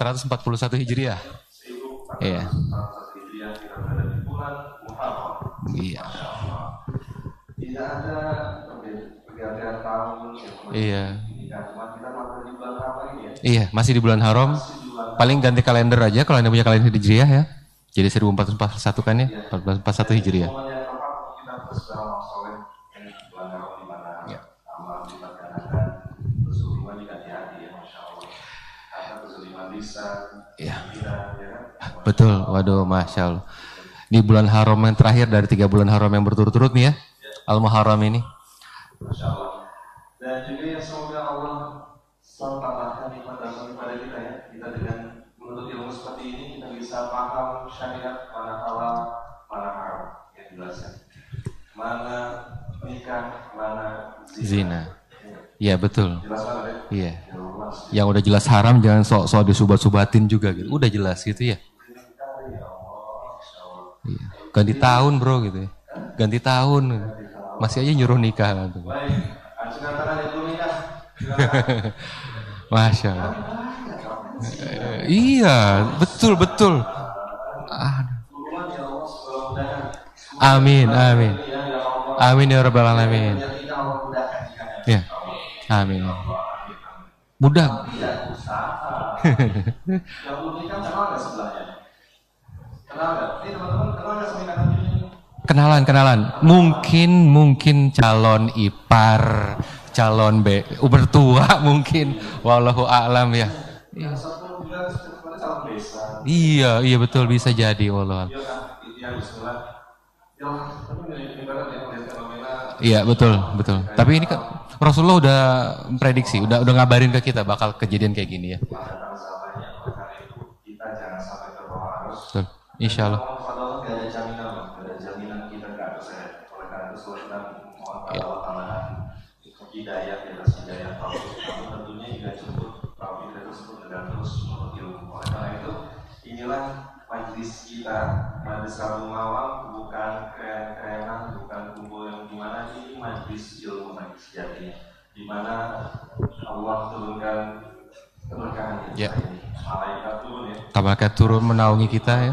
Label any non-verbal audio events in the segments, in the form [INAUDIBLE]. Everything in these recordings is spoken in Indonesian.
1441 Hijriah. 1441 Iya. Iya. Iya. ya Iya, masih di bulan haram. Paling ganti kalender aja kalau anda punya kalender Hijriah ya. Jadi 1441 kan ya, 1441 Hijriah. momen yang tepat untuk kita bersaudara soleh yang di bulan Haram di mana Ya. amal dilaksanakan bersuliman di hati ya Masya Allah karena bersuliman bisa Iya. kita ya kan Betul, waduh, masya Allah. Di bulan haram yang terakhir dari tiga bulan haram yang berturut-turut nih ya, al muharram ini. Masya Allah. Dan juga ya semoga Allah selalu tambahkan nikmat dan kepada kita ya. Kita dengan menuntut ilmu seperti ini kita bisa paham syariat mana halal, mana haram yang dijelaskan. Mana nikah, mana zina. Zina. Iya betul. Ya? Iya. Jelas. Yang udah jelas haram jangan sok-sok disubat-subatin juga gitu. Udah jelas gitu ya. Ya. Iya. Ganti tahun bro gitu ya. Ganti tahun. Masih aja nyuruh nikah. Silakan. [LAUGHS] Masya Allah. Eh, iya, betul betul. Amin, amin. Amin ya rabbal alamin. Ya. Amin. Mudah. [LAUGHS] Kenalan, kenalan. Mungkin, mungkin calon ipar, calon B, mertua [LAUGHS] mungkin. Wallahu a'lam ya. Iya, iya betul bisa jadi wallahu Iya betul, betul. Tapi ini kan Rasulullah udah prediksi, udah udah ngabarin ke kita bakal kejadian kayak gini ya. Kepada Ya. Allah tambahan hidayah di atas hidayah taufik. Namun tentunya juga cukup taufik tersebut dengan terus menuntut ilmu. Oleh karena itu inilah majlis kita majlis Rabu malam bukan keren-kerenan bukan kumpul yang gimana ini majlis ilmu majlis di mana Allah turunkan keberkahan Ya. malaikat turun ya Tabakat turun menaungi kita ya.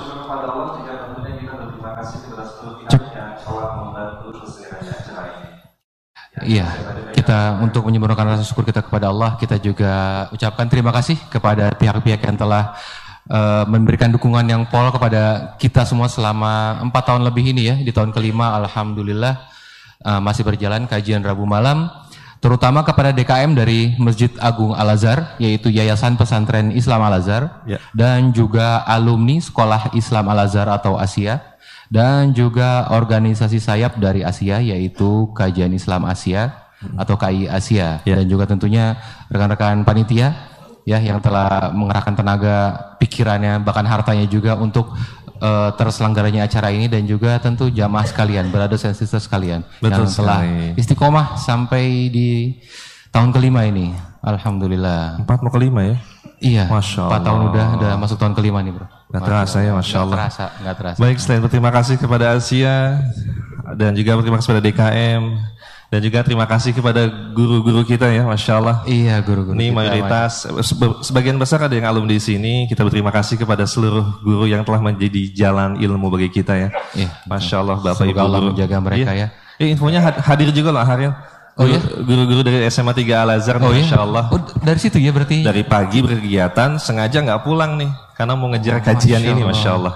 Iya, kita untuk menyempurnakan rasa syukur kita kepada Allah, kita juga ucapkan terima kasih kepada pihak-pihak yang telah eh, memberikan dukungan yang pol kepada kita semua selama empat tahun lebih ini ya. Di tahun kelima, alhamdulillah eh, masih berjalan kajian Rabu malam, terutama kepada DKM dari Masjid Agung Al Azhar, yaitu Yayasan Pesantren Islam Al Azhar, Ya. dan juga alumni Sekolah Islam Al Azhar atau Asia dan juga organisasi sayap dari Asia yaitu Kajian Islam Asia atau KI Asia Ya. dan juga tentunya rekan-rekan panitia ya yang telah mengerahkan tenaga pikirannya bahkan hartanya juga untuk eh, terselenggaranya acara ini dan juga tentu jamaah sekalian, brothers and sisters sekalian Betul yang telah sekali. istiqomah sampai di tahun kelima ini. Alhamdulillah. Empat mau kelima ya? Iya. Masya Empat tahun Allah. udah udah masuk tahun kelima nih, Bro. Nggak terasa ya, Masya Allah. Nggak terasa, nggak terasa. Baik, selain berterima kasih kepada Asia dan juga berterima kasih kepada DKM dan juga terima kasih kepada guru-guru kita ya, Masya Allah. Iya, guru-guru. Ini kita, mayoritas, sebagian besar ada yang alumni di sini. Kita berterima kasih kepada seluruh guru yang telah menjadi jalan ilmu bagi kita ya. Iya, Masya Allah, Bapak Semoga Ibu Allah guru. menjaga mereka Iya. ya. Eh, infonya had- hadir juga loh Haril. Oh, iya? Guru-guru dari SMA 3 Al Azhar, Oh iya. Masya Allah. Oh, dari situ ya berarti. Dari pagi berkegiatan, sengaja nggak pulang nih, karena mau ngejar kajian Masya ini. Masya Allah.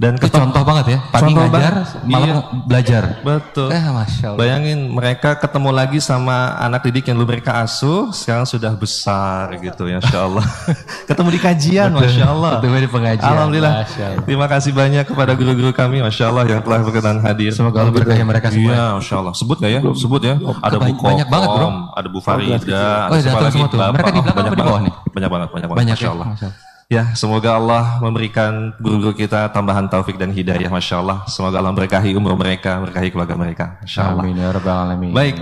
Dan Itu ketemu, contoh banget ya. Pagi Contoh ngajar, banget. malam Iya. belajar. betul. Eh, masya Allah. Bayangin mereka ketemu lagi sama anak didik yang dulu mereka asuh, sekarang sudah besar gitu ya, Masya Allah. [LAUGHS] ketemu di kajian, Masya Allah. Ketemu di pengajian, Alhamdulillah. Masya Allah. Terima kasih banyak kepada guru-guru kami, Masya Allah yang telah berkenan hadir. Semoga Allah berkahi mereka semua. Iya, Masya Allah. Sebut gak ya? Sebut ya. Ada Bu Banyak- banyak banget, Bro. Kokom, ada Bu Farida, Oh, ada iya, siapa datang lagi? Mereka di belakang banyak apa di bawah nih? Banyak banget, banyak banget. Banyak Masya ya, Allah. Ya, semoga Allah memberikan guru-guru kita tambahan taufik dan hidayah, Masya Allah. Semoga Allah berkahi umur mereka, berkahi keluarga mereka, Masya Allah. Amin ya rabbal alamin. Baik,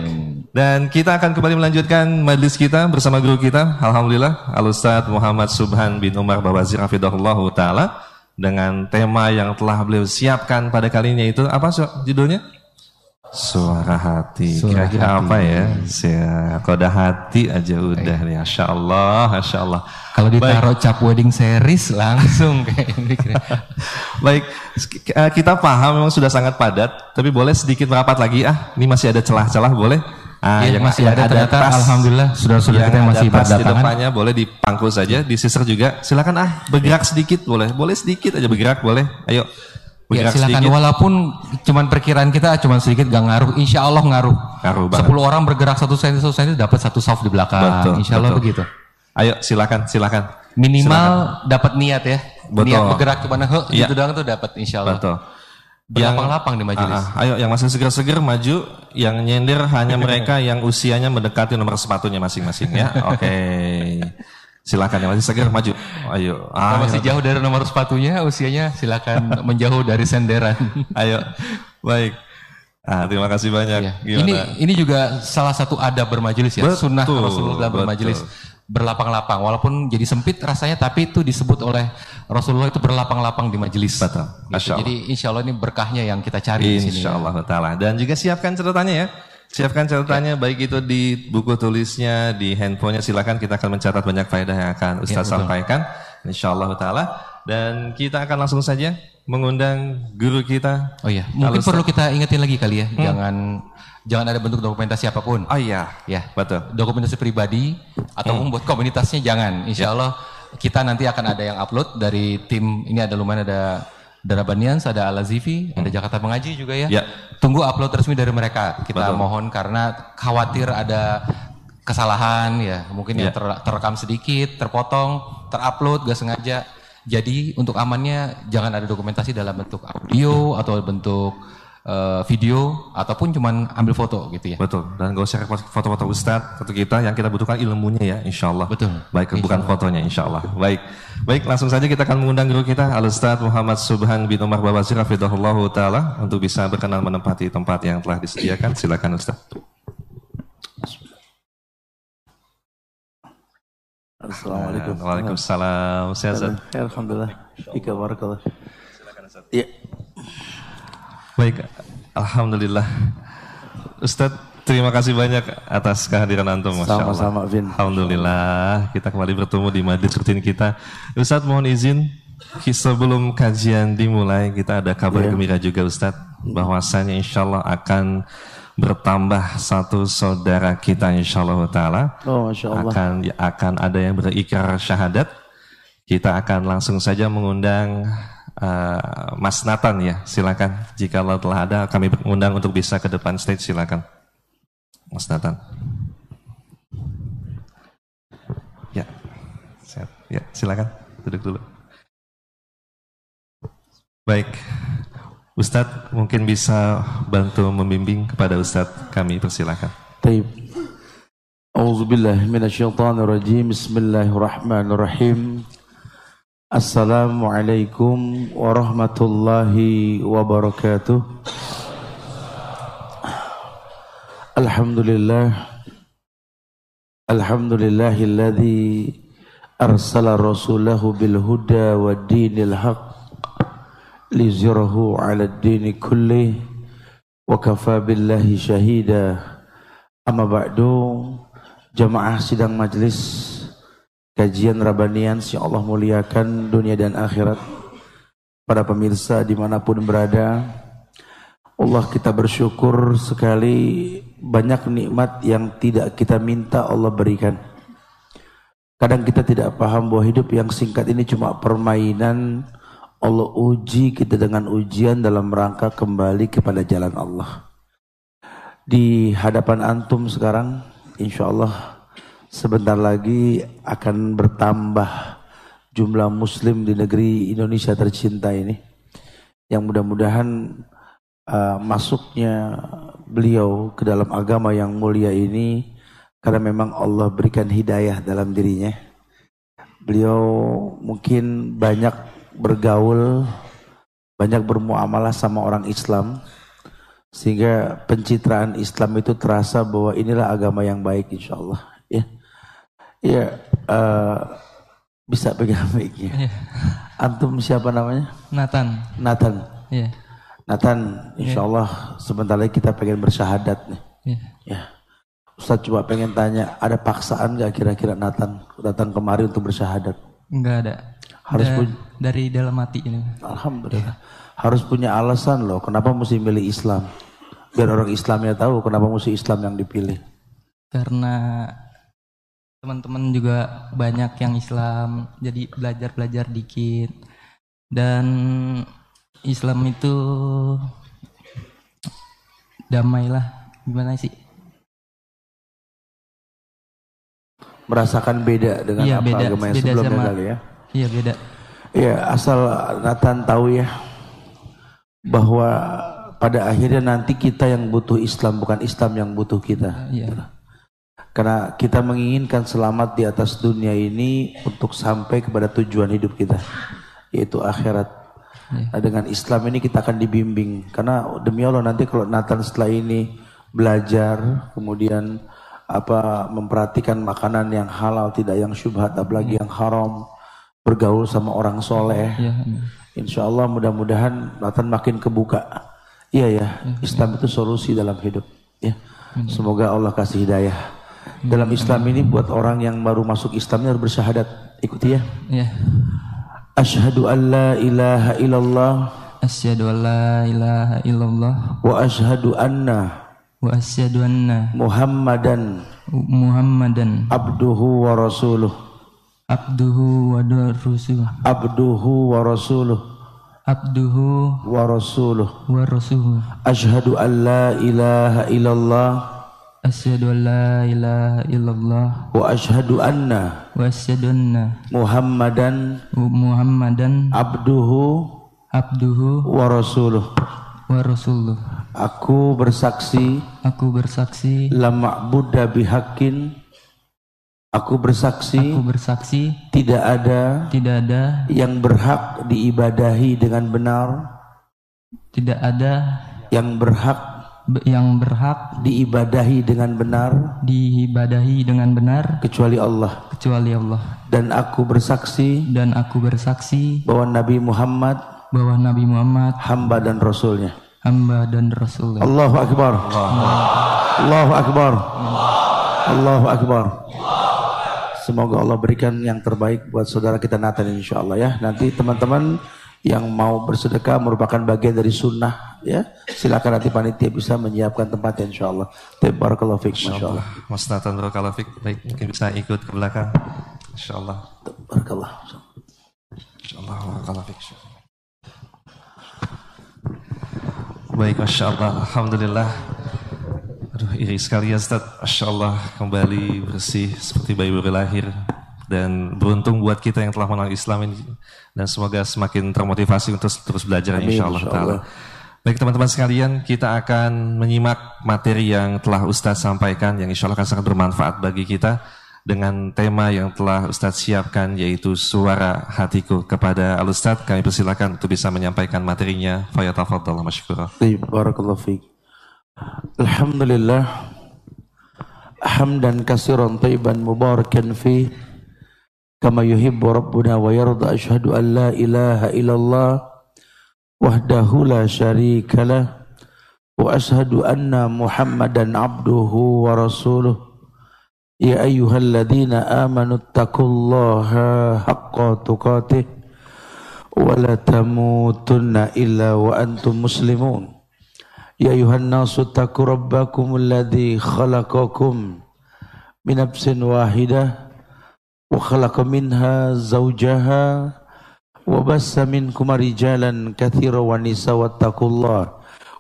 dan kita akan kembali melanjutkan majlis kita bersama guru kita, Alhamdulillah, Al-Ustadz Muhammad Subhan bin Umar Babazir Hafidhullah Ta'ala, dengan tema yang telah beliau siapkan pada kali ini itu, apa judulnya? Suara hati. Kira-kira apa ya? Sia- Koda hati aja udah nih, Masya Allah, Masya Allah. Kalau ditaruh cap wedding series [LAUGHS] langsung kayak ini. Baik, eh, kita paham memang sudah sangat padat, tapi boleh sedikit merapat lagi ah. Ini masih ada celah-celah, boleh? Ah, Iya, masih ada ternyata, alhamdulillah, saudara-saudara kita yang masih ada tas di depannya boleh dipangku saja, di sister juga. Silakan ah, bergerak sedikit boleh, boleh sedikit aja bergerak boleh. Ayo, Ya silakan sedikit. walaupun cuman perkiraan kita cuman sedikit gak ngaruh, insya Allah ngaruh. Ngaruh banget. 10 orang bergerak satu senti satu senti dapat satu soft di belakang. Betul, insya Allah betul. begitu. Ayo, silakan, silakan. Minimal dapat niat ya. Betul. Niat bergerak cuma he, Iya. gitu doang tuh dapat insya Allah. Betul. Berlapang-lapang di majelis. Ah, ayo, yang masih seger-seger maju, yang nyender hanya mereka yang usianya mendekati nomor sepatunya masing-masing ya. [LAUGHS] Oke. Silakan yang masih seger maju. Ayo. Kalau Ah, masih jauh dari nomor sepatunya, usianya silakan [LAUGHS] menjauh dari senderan. Ayo, baik. Ah, terima kasih banyak. Ya. Gimana? Ini ini juga salah satu adab bermajelis ya. Betul, Sunnah Rasulullah dalam bermajelis berlapang-lapang. Walaupun jadi sempit rasanya, tapi itu disebut oleh Rasulullah itu berlapang-lapang di majelis. Betul. Gitu. Allah. Jadi insya Allah ini berkahnya yang kita cari di sini. Insya Allah Ta'ala. Dan juga siapkan catatannya ya. Siapkan catatannya baik itu di buku tulisnya, di handphonenya silakan kita akan mencatat banyak faedah yang akan Ustaz betul. sampaikan. Insya Allah Ta'ala. Dan kita akan langsung saja mengundang guru kita. Oh iya, mungkin perlu kita ingetin lagi kali ya, jangan jangan ada bentuk dokumentasi apa pun. Oh iya, Ya, betul. dokumentasi pribadi ataupun buat komunitasnya jangan. Insya Allah kita nanti akan ada yang upload dari tim ini ada lumayan ada Darabanians, ada Al Azifi, ada Jakarta Mengaji juga ya. Ya. Tunggu upload resmi dari mereka. Kita Betul. mohon karena khawatir ada kesalahan ya, mungkin yang Ya. ter- terekam sedikit, terpotong, terupload gak sengaja. Jadi untuk amannya jangan ada dokumentasi dalam bentuk audio atau bentuk eh, video ataupun cuman ambil foto gitu ya. Betul. Dan gak usah foto-foto Ustadz atau kita yang kita butuhkan ilmunya ya, insya Allah. Betul. Baik, bukan fotonya insya Allah. Baik. Baik, langsung saja kita akan mengundang guru kita, Al Ustadz Muhammad Subhan bin Umar Babazir Ta'ala untuk bisa berkenan menempati tempat yang telah disediakan. Silakan Ustadz. Assalamualaikum. Waalaikumsalam. Sehat? Ya, Alhamdulillah. Ika barakallah. Ya. Baik, Alhamdulillah. Ustadz, terima kasih banyak atas kehadiran Antum. Sama-sama, Vin. Alhamdulillah, kita kembali bertemu di majlis rutin kita. Ustadz, mohon izin, sebelum kajian dimulai, kita ada kabar yeah. gembira juga Ustadz, bahwasanya insya Allah akan bertambah satu saudara kita insya Allah Ta'ala. Oh, Masya Allah. Akan, akan ada yang berikrar syahadat. Kita akan langsung saja mengundang uh, Mas Nathan ya, silakan. Jika telah ada, kami mengundang untuk bisa ke depan stage, silakan. Mas Nathan. Ya, ya silakan duduk dulu. Baik, Ustadz mungkin bisa bantu membimbing kepada Ustadz kami persilakan. Taib. Auzubillah minasyaitonirrajim. Bismillahirrahmanirrahim. Assalamualaikum warahmatullahi wabarakatuh. Alhamdulillah. Alhamdulillahilladzi arsala rasulahu bil huda wa dinil haqq لزره على الدين كله وكفى بالله شهيدا أما بعد jamaah sidang majlis kajian Rabanian si Allah muliakan dunia dan akhirat. Para pemirsa di mana pun berada Allah kita bersyukur sekali banyak nikmat yang tidak kita minta Allah berikan. Kadang kita tidak paham bahwa hidup yang singkat ini cuma permainan. Allah uji kita dengan ujian dalam rangka kembali kepada jalan Allah. Di hadapan antum sekarang, insya Allah sebentar lagi akan bertambah jumlah muslim di negeri Indonesia tercinta ini. Yang mudah-mudahan uh, masuknya beliau ke dalam agama yang mulia ini karena memang Allah berikan hidayah dalam dirinya. Beliau mungkin banyak bergaul, banyak bermuamalah sama orang Islam, sehingga pencitraan Islam itu terasa bahwa inilah agama yang baik insya Allah. Ya, ya uh, bisa pegang mic-nya. Ya. Antum siapa namanya? Nathan. Nathan. Ya. Nathan, insya Allah sebentar lagi kita pengen bersyahadat nih. Ya. ya. Ustaz coba pengen tanya, ada paksaan gak kira-kira Nathan datang kemari untuk bersyahadat? Enggak ada harus da punya dari dalam hati ini. Alhamdulillah. Harus punya alasan loh kenapa mesti milih Islam. Biar orang Islamnya tahu kenapa mesti Islam yang dipilih. Karena teman-teman juga banyak yang Islam, jadi belajar-belajar dikit. Dan Islam itu damailah. Gimana sih? Merasakan beda dengan ya, apa beda, agama yang sebelumnya sama, kali ya? Iya beda. Iya asal Nathan tahu ya bahwa pada akhirnya nanti kita yang butuh Islam bukan Islam yang butuh kita. Iya. Karena kita menginginkan selamat di atas dunia ini untuk sampai kepada tujuan hidup kita yaitu akhirat. Ya. Nah, dengan Islam ini kita akan dibimbing karena demi Allah nanti kalau Nathan setelah ini belajar kemudian apa memperhatikan makanan yang halal tidak yang syubhat apalagi ya. yang haram bergaul sama orang soleh. Ya, Insya Allah mudah-mudahan Nathan makin kebuka. Iya ya, Islam itu solusi dalam hidup. Ya, semoga Allah kasih hidayah. Dalam Islam ini buat orang yang baru masuk Islamnya harus bersyahadat. Ikuti ya. Ya. Ashhadu an la ilaha illallah. Asyhadu an la ilaha illallah. Wa ashhadu anna. Wa asyhadu anna. Muhammadan. Muhammadan. Abduhu wa rasuluh abduhu wa rasuluh abduhu wa rasuluh abduhu wa rasuluh wa rasuluh asyhadu an la ilaha illallah asyhadu an la ilaha illallah wa asyhadu anna wa asyhadu anna muhammadan muhammadan abduhu abduhu wa rasuluh wa rasuluh aku bersaksi aku bersaksi. la ma'budu bihaqqin. Aku bersaksi, aku bersaksi. tidak ada tidak ada yang berhak diibadahi dengan benar. Tidak ada yang berhak yang berhak diibadahi dengan benar diibadahi dengan benar kecuali Allah kecuali Allah dan aku bersaksi dan aku bersaksi bahwa Nabi Muhammad bahwa Nabi Muhammad hamba dan rasulnya hamba dan Rasul. Allahu Akbar. Allahu Akbar. Allahu Akbar. Semoga Allah berikan yang terbaik buat saudara kita Nathan insya Allah ya. Nanti teman-teman yang mau bersedekah merupakan bagian dari sunnah ya. Silakan nanti panitia bisa menyiapkan tempatnya insya Allah. Barakallahu fiik masya Allah. Mas Nathan Barakallahu Fik, baik mungkin bisa ikut ke belakang. Insya Allah. Barakallah. Insya Allah. Barakallahu Fik. Baik, Masya Allah. Alhamdulillah. Aduh, iri sekali ya Ustaz. Masya Allah, kembali bersih seperti bayi baru lahir. Dan beruntung buat kita yang telah mengenal Islam ini. Dan semoga semakin termotivasi untuk terus belajar Amin, insya Allah. insya. Allah. Baik teman-teman sekalian, kita akan menyimak materi yang telah Ustadz sampaikan yang insya Allah akan sangat bermanfaat bagi kita dengan tema yang telah Ustadz siapkan yaitu suara hatiku kepada Al Ustadz kami persilakan untuk bisa menyampaikan materinya fayatafadhal masykurah. Barakallahu fiik. Alhamdulillah hamdan katsiran tayyiban mubarakan fi كما يحب ربنا ويرضى أشهد أن لا إله إلا الله وحده لا شريك له وأشهد أن محمدا عبده ورسوله. يا أيها الذين آمنوا اتقوا الله حق تقاته ولا تموتن إلا وأنتم مسلمون. يا أيها الناس اتقوا ربكم الذي خلقكم من نفس واحدة وخلق منها زوجها وبس منكم رجالا كثيرا ونساء واتقوا الله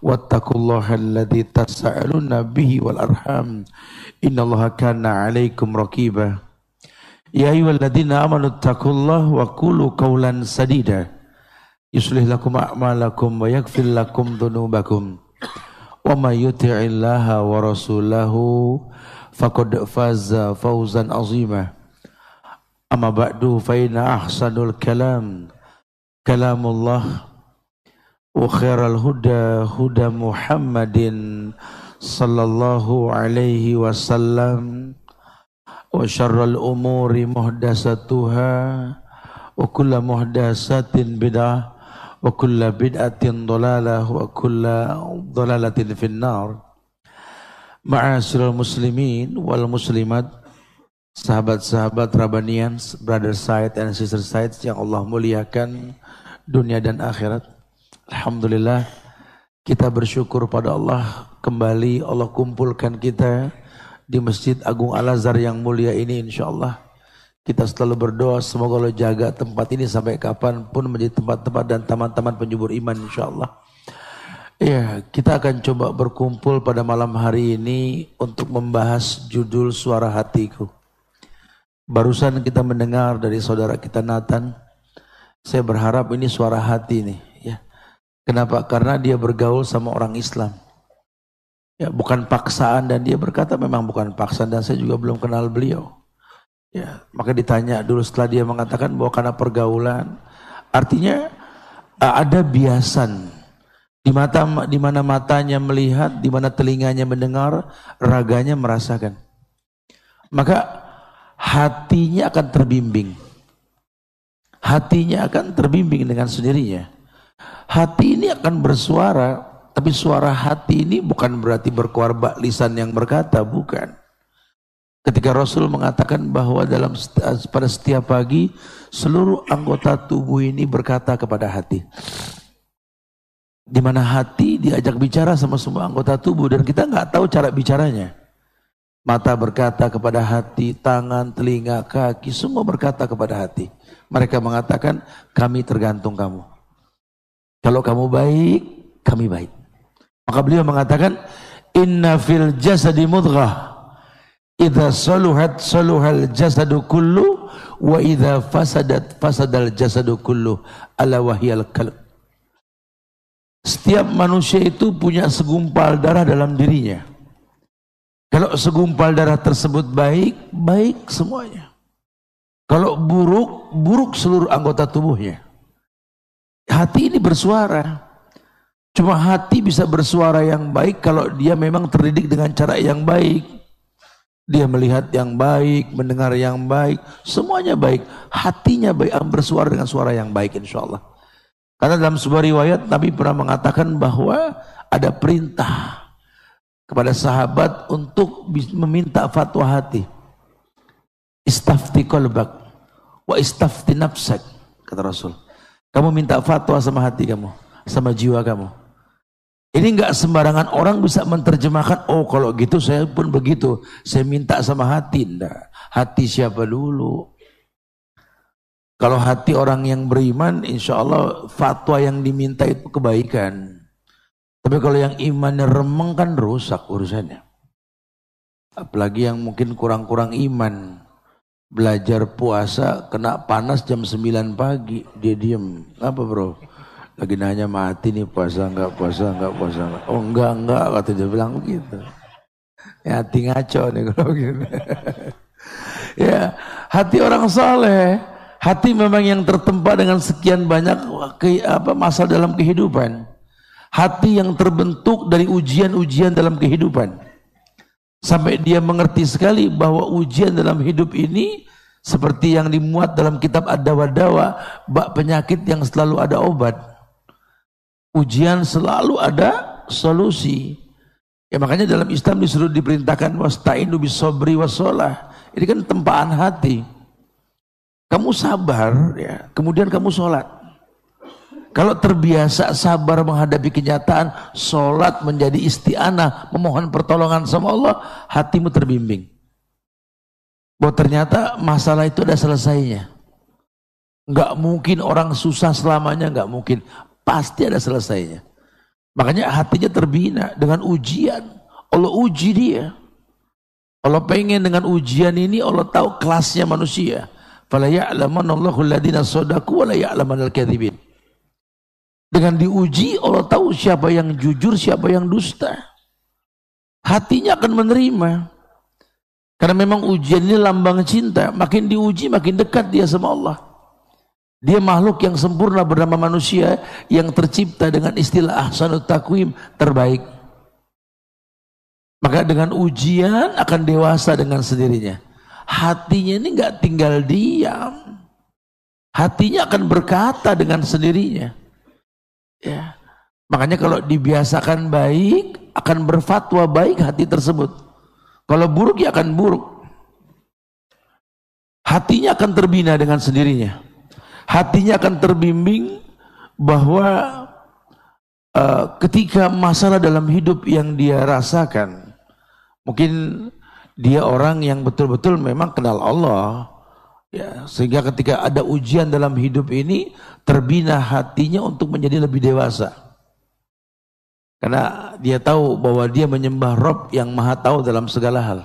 واتقوا الله الذي تسألون به والأرحام. إن الله كان عليكم رقيبا. يا أيها الذين آمنوا اتقوا الله وقولوا قولا سديدا. يصلح لكم أعمالكم ويغفر لكم ذنوبكم. ومن يطع الله ورسوله فقد فاز فوزا عظيما. أما بعد فإن أحسن الكلام كلام الله وخير الهدى هدى محمد صلى الله عليه وسلم وشر الأمور محدثاتها وكل محدثات بدعة وكل بدعة ضلالة وكل ضلالة في النار. معاشر المسلمين والmuslimat sahabat-sahabat Rabanian brother side and sister side yang Allah muliakan dunia dan akhirat Alhamdulillah kita bersyukur pada Allah kembali Allah kumpulkan kita di Masjid Agung Al-Azhar yang mulia ini insyaallah kita selalu berdoa semoga Allah jaga tempat ini sampai kapan pun menjadi tempat-tempat dan taman-taman penyubur iman insya Allah. Ya, kita akan coba berkumpul pada malam hari ini untuk membahas judul suara hatiku. Barusan kita mendengar dari saudara kita Nathan. Saya berharap ini suara hati nih. Ya. Kenapa? Karena dia bergaul sama orang Islam. Ya, bukan paksaan dan dia berkata memang bukan paksaan dan saya juga belum kenal beliau. Ya, maka ditanya dulu setelah dia mengatakan bahwa karena pergaulan, artinya ada biasan di mata di mana matanya melihat, di mana telinganya mendengar, raganya merasakan. Maka hatinya akan terbimbing. Hatinya akan terbimbing dengan sendirinya. Hati ini akan bersuara, tapi suara hati ini bukan berarti berkuar lisan yang berkata, bukan. Ketika Rasul mengatakan bahwa dalam pada setiap pagi seluruh anggota tubuh ini berkata kepada hati. Di mana hati diajak bicara sama semua anggota tubuh dan kita nggak tahu cara bicaranya. Mata berkata kepada hati, tangan, telinga, kaki, semua berkata kepada hati. Mereka mengatakan, kami tergantung kamu. Kalau kamu baik, kami baik. Maka beliau mengatakan, Inna fil jasadi mudghah Idza saluhat saluhal jasadu kullu wa idza fasadat fasadal jasadu kullu ala wahyal qalb. Setiap manusia itu punya segumpal darah dalam dirinya. Kalau segumpal darah tersebut baik, baik semuanya. Kalau buruk, buruk seluruh anggota tubuhnya. Hati ini bersuara. Cuma hati bisa bersuara yang baik kalau dia memang terdidik dengan cara yang baik. Dia melihat yang baik, mendengar yang baik, semuanya baik. Hatinya baik, bersuara dengan suara yang baik insya Allah. Karena dalam sebuah riwayat Nabi pernah mengatakan bahwa ada perintah kepada sahabat untuk meminta fatwa hati. Istafti kolbak wa istafti nafsak kata Rasul. Kamu minta fatwa sama hati kamu, sama jiwa kamu. Ini nggak sembarangan orang bisa menerjemahkan, oh kalau gitu saya pun begitu, saya minta sama hati. Nggak. Hati siapa dulu? Kalau hati orang yang beriman, insya Allah fatwa yang diminta itu kebaikan. Tapi kalau yang imannya remeng kan rusak urusannya. Apalagi yang mungkin kurang-kurang iman. Belajar puasa, kena panas jam 9 pagi, dia diem. Apa bro? lagi nanya mati nih puasa enggak puasa enggak puasa enggak. Oh enggak enggak kata dia bilang begitu. Ya hati ngaco nih kalau [LAUGHS] gitu. ya hati orang soleh, hati memang yang tertempa dengan sekian banyak apa masalah dalam kehidupan. Hati yang terbentuk dari ujian-ujian dalam kehidupan. Sampai dia mengerti sekali bahwa ujian dalam hidup ini seperti yang dimuat dalam kitab Ad-Dawa-Dawa, bak penyakit yang selalu ada obat ujian selalu ada solusi. Ya makanya dalam Islam disuruh diperintahkan wasta'inu bisobri wasolah. Ini kan tempaan hati. Kamu sabar ya, kemudian kamu sholat. Kalau terbiasa sabar menghadapi kenyataan, sholat menjadi isti'anah, memohon pertolongan sama Allah, hatimu terbimbing. Bahwa ternyata masalah itu ada selesainya. Enggak mungkin orang susah selamanya, enggak mungkin. Pasti ada selesainya. Makanya hatinya terbina dengan ujian. Allah uji dia. Allah pengen dengan ujian ini Allah tahu kelasnya manusia. Fala ya'lamanallahu alladhina sadaku wa la ya'lamanal kadhibin. Dengan diuji Allah tahu siapa yang jujur, siapa yang dusta. Hatinya akan menerima. Karena memang ujian ini lambang cinta. Makin diuji makin dekat dia sama Allah. Dia makhluk yang sempurna bernama manusia yang tercipta dengan istilah ahsanut takwim terbaik. Maka dengan ujian akan dewasa dengan sendirinya. Hatinya ini nggak tinggal diam. Hatinya akan berkata dengan sendirinya. Ya. Makanya kalau dibiasakan baik, akan berfatwa baik hati tersebut. Kalau buruk ya akan buruk. Hatinya akan terbina dengan sendirinya hatinya akan terbimbing bahwa uh, ketika masalah dalam hidup yang dia rasakan, mungkin dia orang yang betul-betul memang kenal Allah, ya sehingga ketika ada ujian dalam hidup ini terbina hatinya untuk menjadi lebih dewasa. Karena dia tahu bahwa dia menyembah Rob yang maha tahu dalam segala hal.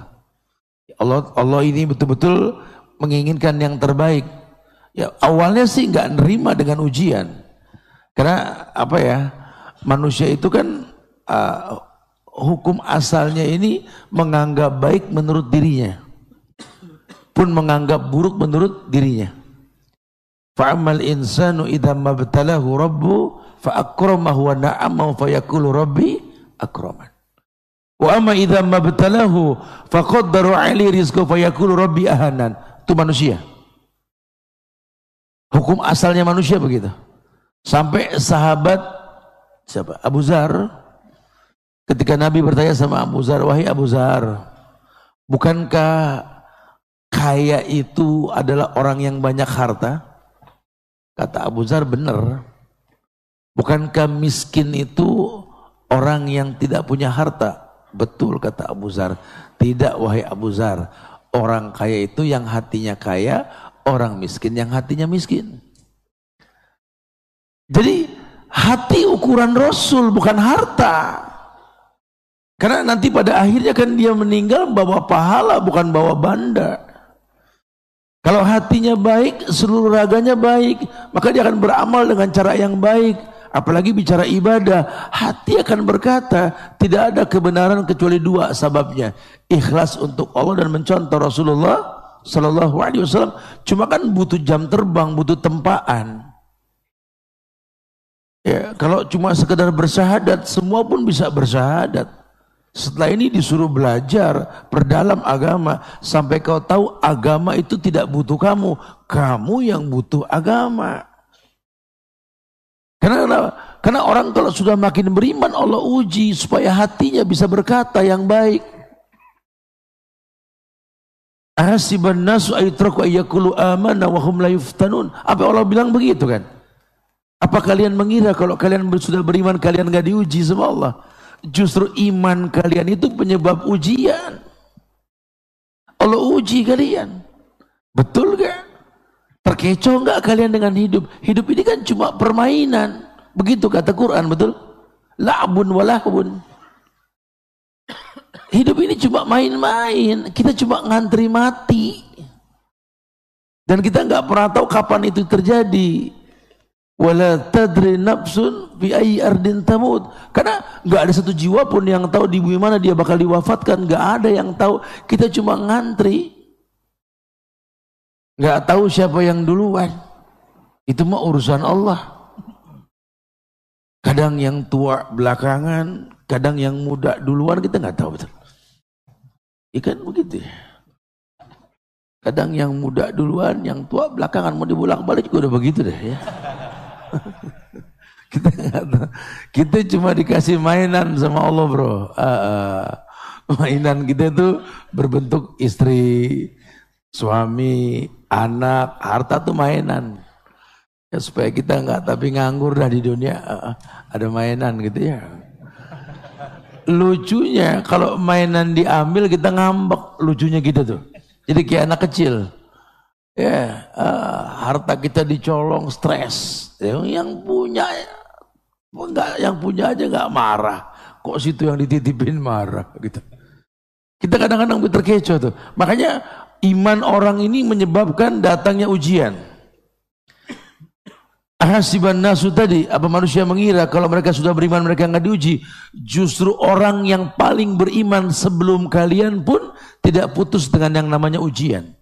Allah Allah ini betul-betul menginginkan yang terbaik Ya awalnya sih nggak nerima dengan ujian. Karena apa ya? Manusia itu kan uh, hukum asalnya ini menganggap baik menurut dirinya. Pun menganggap buruk menurut dirinya. Fa'amal insanu idza mabtalahu rabbu fa'akramahu wa na'amahu fayaqulu rabbi akraman. Wa amma idza mabtalahu faqaddara 'alaihi rizqahu fayaqulu rabbi ahanan. Itu manusia. Hukum asalnya manusia begitu. Sampai sahabat siapa? Abu Zar ketika Nabi bertanya sama Abu Zar, "Wahai Abu Zar, bukankah kaya itu adalah orang yang banyak harta?" Kata Abu Zar, "Benar. Bukankah miskin itu orang yang tidak punya harta?" Betul kata Abu Zar. Tidak wahai Abu Zar. Orang kaya itu yang hatinya kaya, orang miskin yang hatinya miskin. Jadi hati ukuran Rasul bukan harta. Karena nanti pada akhirnya kan dia meninggal bawa pahala bukan bawa banda. Kalau hatinya baik, seluruh raganya baik, maka dia akan beramal dengan cara yang baik. Apalagi bicara ibadah, hati akan berkata, tidak ada kebenaran kecuali dua sababnya. Ikhlas untuk Allah dan mencontoh Rasulullah Sallallahu Alaihi Wasallam cuma kan butuh jam terbang, butuh tempaan. Ya, kalau cuma sekedar bersyahadat, semua pun bisa bersyahadat. Setelah ini disuruh belajar, perdalam agama, sampai kau tahu agama itu tidak butuh kamu, kamu yang butuh agama. Karena Karena orang kalau sudah makin beriman Allah uji supaya hatinya bisa berkata yang baik. Ahasiban nasu aitraku ayyakulu amana wa hum la yuftanun. Apa Allah bilang begitu kan? Apa kalian mengira kalau kalian sudah beriman kalian nggak diuji sama Allah? Justru iman kalian itu penyebab ujian. Allah uji kalian. Betul gak? Terkecoh nggak kalian dengan hidup? Hidup ini kan cuma permainan. Begitu kata Quran, betul? La'bun walahbun. Hidup ini cuma main-main. Kita cuma ngantri mati. Dan kita nggak pernah tahu kapan itu terjadi. Wala tadri nafsun fi ayyi ardin tamut. Karena nggak ada satu jiwa pun yang tahu di bumi mana dia bakal diwafatkan. Nggak ada yang tahu. Kita cuma ngantri. Nggak tahu siapa yang duluan. Itu mah urusan Allah. Kadang yang tua belakangan, kadang yang muda duluan kita nggak tahu betul. Ikan begitu ya. Kadang yang muda duluan, yang tua belakangan mau dibolak balik juga udah begitu deh ya. [LAUGHS] kita gak tahu. Kita cuma dikasih mainan sama Allah bro. Uh, mainan kita itu berbentuk istri, suami, anak, harta tuh mainan. Ya, supaya kita nggak tapi nganggur dah di dunia. Uh, ada mainan gitu ya. Lucunya kalau mainan diambil kita ngambek. Lucunya gitu tuh. Jadi kayak anak kecil ya uh, harta kita dicolong stres. Yang, yang punya enggak yang punya aja nggak marah. Kok situ yang dititipin marah gitu. Kita kadang-kadang terkecoh tuh. Makanya iman orang ini menyebabkan datangnya ujian. Ahasiban nasu tadi, apa manusia mengira kalau mereka sudah beriman mereka nggak diuji? Justru orang yang paling beriman sebelum kalian pun tidak putus dengan yang namanya ujian.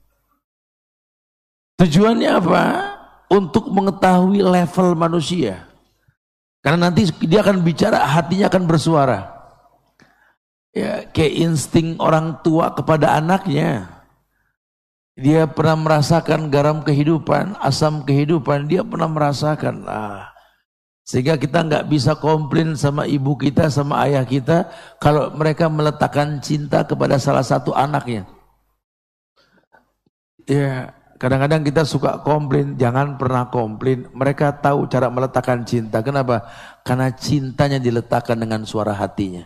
Tujuannya apa? Untuk mengetahui level manusia. Karena nanti dia akan bicara, hatinya akan bersuara. Ya, kayak insting orang tua kepada anaknya. Dia pernah merasakan garam kehidupan, asam kehidupan. Dia pernah merasakan. Ah. Sehingga kita nggak bisa komplain sama ibu kita, sama ayah kita. Kalau mereka meletakkan cinta kepada salah satu anaknya. Ya, kadang-kadang kita suka komplain. Jangan pernah komplain. Mereka tahu cara meletakkan cinta. Kenapa? Karena cintanya diletakkan dengan suara hatinya.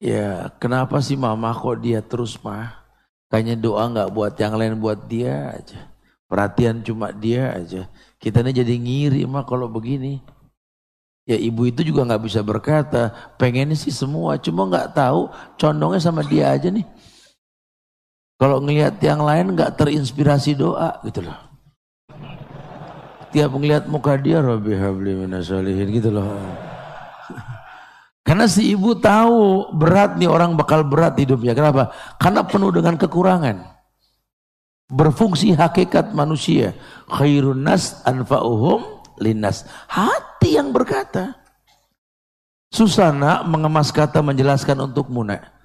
Ya, kenapa sih mama kok dia terus mah? Kayaknya doa nggak buat yang lain, buat dia aja. Perhatian cuma dia aja. Kita ini jadi ngiri mah kalau begini. Ya ibu itu juga nggak bisa berkata, pengennya sih semua, cuma nggak tahu condongnya sama dia aja nih. Kalau ngelihat yang lain nggak terinspirasi doa gitu loh. Tiap ngelihat muka dia, Rabbi habli minasalihin gitu loh. [LAUGHS] Karena si ibu tahu berat nih orang bakal berat hidupnya. Kenapa? Karena penuh dengan kekurangan. Berfungsi hakikat manusia. Khairun nas anfa'uhum linnas. Hati yang berkata. Susana mengemas kata menjelaskan untuk Muna.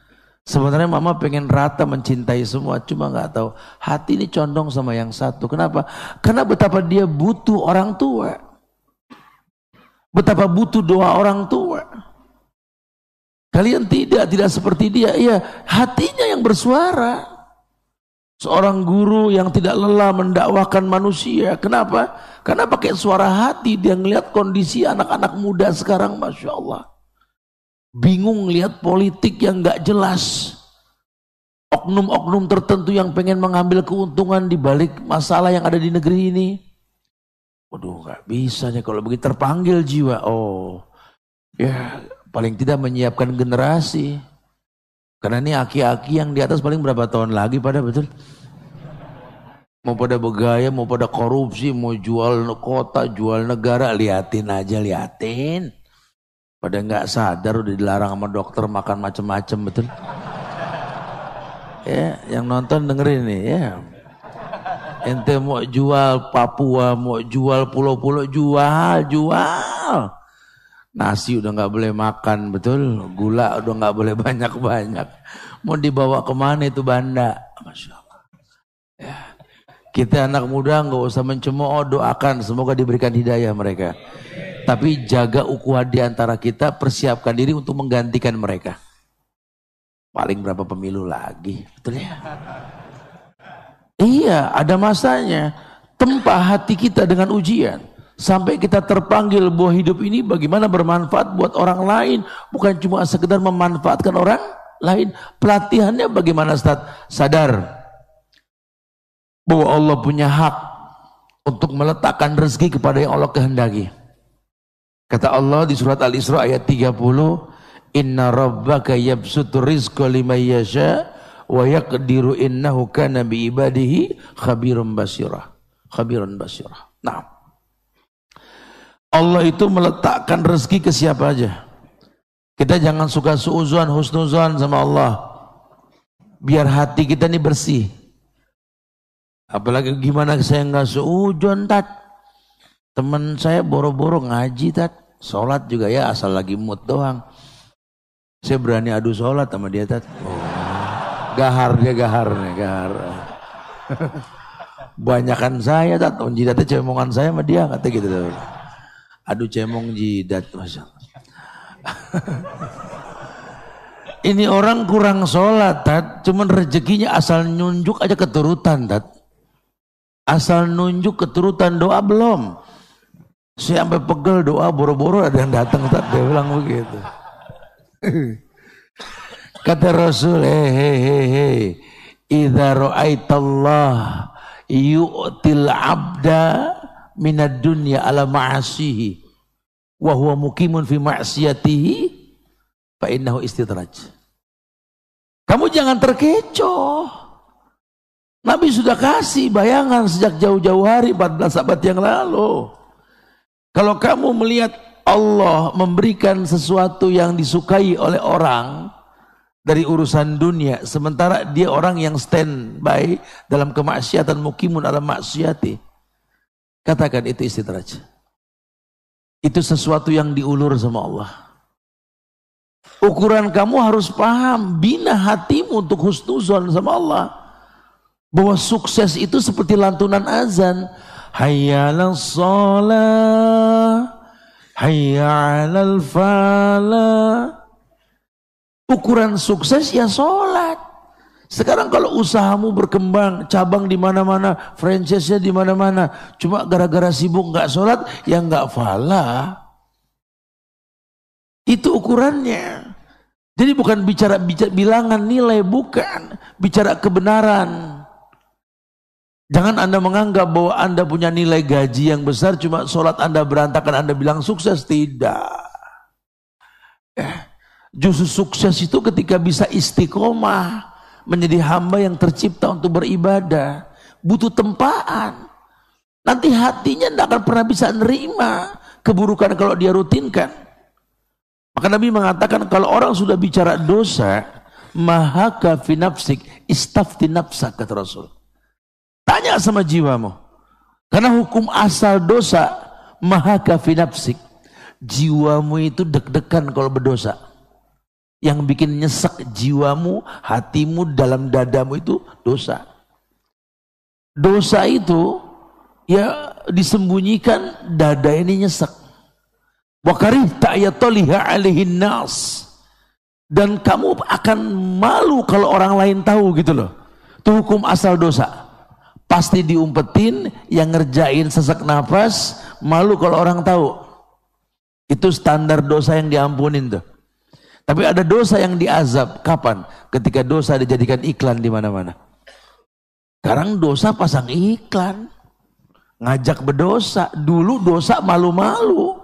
Sebenarnya mama pengen rata mencintai semua. Cuma nggak tahu. Hati ini condong sama yang satu. Kenapa? Karena betapa dia butuh orang tua. Betapa butuh doa orang tua. Kalian tidak, tidak seperti dia. Iya, hatinya yang bersuara. Seorang guru yang tidak lelah mendakwakan manusia. Kenapa? Karena pakai suara hati dia ngelihat kondisi anak-anak muda sekarang, masya Allah. Bingung lihat politik yang nggak jelas. Oknum-oknum tertentu yang pengen mengambil keuntungan di balik masalah yang ada di negeri ini. Waduh, nggak bisa nih kalau begitu terpanggil jiwa. Oh, ya paling tidak menyiapkan generasi. Karena ini aki-aki yang di atas paling berapa tahun lagi pada betul? Mau pada begaya, mau pada korupsi, mau jual kota, jual negara, liatin aja, liatin. Pada nggak sadar udah dilarang sama dokter makan macem-macem betul. Ya, yang nonton dengerin nih ya. Ente mau jual Papua, mau jual pulau-pulau, jual, jual. Nasi udah nggak boleh makan, betul? Gula udah nggak boleh [LAUGHS] banyak-banyak. Mau dibawa ke mana itu banda? Masya Allah. Ya. Kita anak muda nggak usah mencemooh, doakan semoga diberikan hidayah mereka. Tapi jaga ukuah di antara kita, persiapkan diri untuk menggantikan mereka. Paling berapa pemilu lagi, betul ya? Iya, ada masanya. Tempah hati kita dengan ujian. Sampai kita terpanggil bahwa hidup ini bagaimana bermanfaat buat orang lain. Bukan cuma sekedar memanfaatkan orang lain. Pelatihannya bagaimana Ustaz? Sadar bahwa Allah punya hak untuk meletakkan rezeki kepada yang Allah kehendaki. Kata Allah di surat Al-Isra ayat 30, Inna rabbaka yabsutu rizqa liman yasha wa yaqdiru innahu kana bi ibadihi khabirun basirah. Khabirun basirah. Nah. Allah itu meletakkan rezeki ke siapa aja. Kita jangan suka suuzon, husnuzon sama Allah. Biar hati kita ini bersih. Apalagi gimana saya nggak suuzon tat. Teman saya boro-boro ngaji tat. Sholat juga ya asal lagi mood doang. Saya berani adu sholat sama dia tat. Oh, gahar dia gahar nih gahar. [LAUGHS] Banyakan saya tat, on jidatnya cemongan saya sama dia kata gitu. Adu cemong jidat masya [LAUGHS] Ini orang kurang sholat tat, cuman rezekinya asal nunjuk aja keturutan tat. Asal nunjuk keturutan doa belum. Saya sampai pegel doa boro-boro ada yang datang tat dia bilang begitu. [LAUGHS] Kata Rasul, hei hei hei, idza ra'aitallah yu'til abda minad dunya ala ma'asihi wa huwa mukimun fi ma'siyatihi fa innahu istidraj. Kamu jangan terkecoh. Nabi sudah kasih bayangan sejak jauh-jauh hari 14 abad yang lalu. Kalau kamu melihat Allah memberikan sesuatu yang disukai oleh orang dari urusan dunia sementara dia orang yang standby dalam kemaksiatan mukimun alam maksiati katakan itu istidraj. Itu sesuatu yang diulur sama Allah. Ukuran kamu harus paham bina hatimu untuk husnuzon sama Allah. Bahwa sukses itu seperti lantunan azan hayyalan sholat Hayya 'alal fala. Ukuran sukses ya sholat. Sekarang kalau usahamu berkembang, cabang di mana-mana, franchise-nya di mana-mana, cuma gara-gara sibuk nggak sholat, ya nggak fala. Itu ukurannya. Jadi bukan bicara, bicara bilangan nilai, bukan. Bicara kebenaran. Jangan Anda menganggap bahwa Anda punya nilai gaji yang besar cuma sholat Anda berantakan Anda bilang sukses. Tidak. Eh, justru sukses itu ketika bisa istiqomah. Menjadi hamba yang tercipta untuk beribadah. Butuh tempaan. Nanti hatinya tidak akan pernah bisa nerima keburukan kalau dia rutinkan. Maka Nabi mengatakan kalau orang sudah bicara dosa, mahaka fi nafsik istafti nafsak kata Rasul. Tanya sama jiwamu. Karena hukum asal dosa maha kafinapsik. Jiwamu itu deg-degan kalau berdosa. Yang bikin nyesek jiwamu, hatimu, dalam dadamu itu dosa. Dosa itu ya disembunyikan dada ini nyesek. Dan kamu akan malu kalau orang lain tahu gitu loh. Itu hukum asal dosa pasti diumpetin yang ngerjain sesak nafas malu kalau orang tahu. Itu standar dosa yang diampunin tuh. Tapi ada dosa yang diazab. Kapan? Ketika dosa dijadikan iklan di mana-mana. Sekarang dosa pasang iklan. Ngajak berdosa. Dulu dosa malu-malu.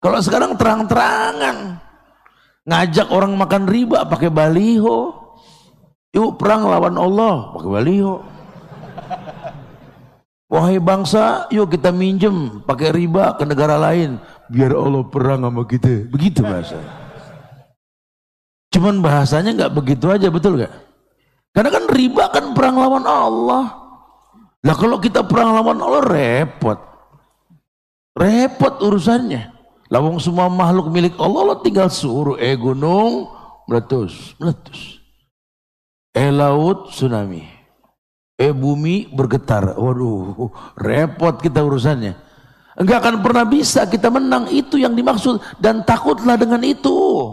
Kalau sekarang terang-terangan. Ngajak orang makan riba pakai baliho. Yuk perang lawan Allah pakai baliho Wahai bangsa, yuk kita minjem pakai riba ke negara lain biar Allah perang sama kita. Begitu bahasa. Cuman bahasanya nggak begitu aja, betul gak? Karena kan riba kan perang lawan Allah. Lah kalau kita perang lawan Allah repot. Repot urusannya. Lawang semua makhluk milik Allah, Allah tinggal suruh eh gunung meletus, meletus. Eh laut tsunami. Eh bumi bergetar. Waduh, repot kita urusannya. Enggak akan pernah bisa kita menang. Itu yang dimaksud. Dan takutlah dengan itu.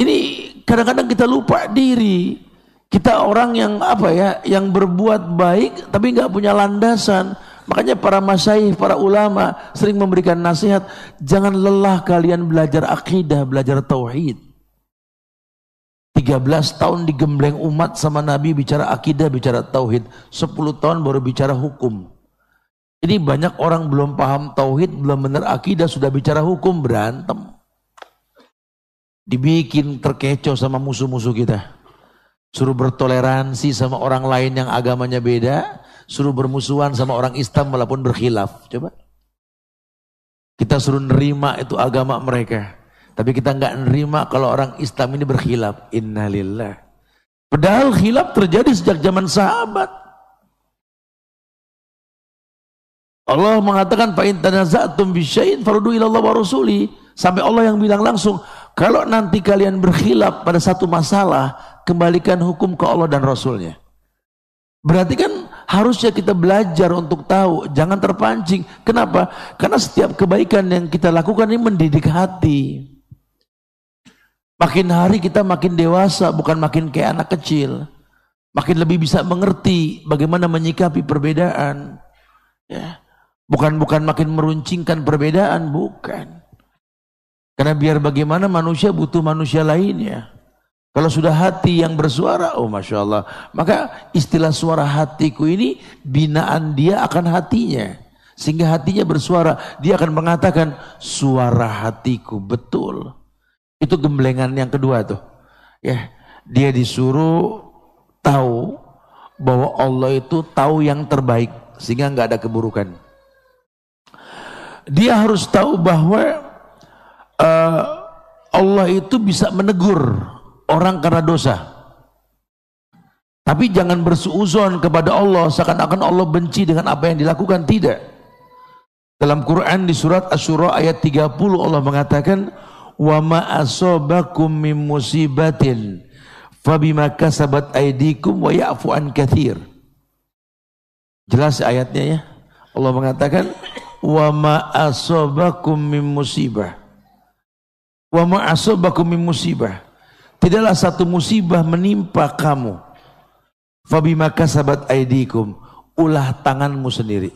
Ini kadang-kadang kita lupa diri. Kita orang yang apa ya, yang berbuat baik tapi nggak punya landasan. Makanya para masyaih, para ulama sering memberikan nasihat, jangan lelah kalian belajar akidah, belajar tauhid. 13 tahun digembleng umat sama Nabi bicara akidah, bicara tauhid. 10 tahun baru bicara hukum. Ini banyak orang belum paham tauhid, belum benar akidah, sudah bicara hukum, berantem. Dibikin terkecoh sama musuh-musuh kita. Suruh bertoleransi sama orang lain yang agamanya beda, suruh bermusuhan sama orang Islam walaupun berkhilaf. Coba. Kita suruh nerima itu agama mereka. Tapi kita nggak nerima kalau orang Islam ini berkhilaf. Innalillah. Padahal khilaf terjadi sejak zaman sahabat. Allah mengatakan tanaza'tum wa rasuli. Sampai Allah yang bilang langsung, kalau nanti kalian berkhilaf pada satu masalah, kembalikan hukum ke Allah dan Rasulnya. Berarti kan harusnya kita belajar untuk tahu, jangan terpancing. Kenapa? Karena setiap kebaikan yang kita lakukan ini mendidik hati. Makin hari kita makin dewasa, bukan makin kayak anak kecil. Makin lebih bisa mengerti bagaimana menyikapi perbedaan. Ya. Bukan bukan makin meruncingkan perbedaan, bukan. Karena biar bagaimana manusia butuh manusia lainnya. Kalau sudah hati yang bersuara, oh Masya Allah. Maka istilah suara hatiku ini binaan dia akan hatinya. Sehingga hatinya bersuara. Dia akan mengatakan suara hatiku betul. Itu gemblengan yang kedua tuh. Ya, dia disuruh tahu bahwa Allah itu tahu yang terbaik sehingga nggak ada keburukan. Dia harus tahu bahwa uh, Allah itu bisa menegur orang karena dosa. Tapi jangan bersuuzon kepada Allah seakan-akan Allah benci dengan apa yang dilakukan. Tidak. Dalam Quran di surat Asyura ayat 30 Allah mengatakan wa ma asabakum min musibatin fabima kasabat aydikum wa ya'fu an katsir. Jelas ayatnya ya. Allah mengatakan wa ma asabakum min musibah. Wa ma asabakum min musibah Tidaklah satu musibah menimpa kamu. Fabima kasabat aidikum. Ulah tanganmu sendiri.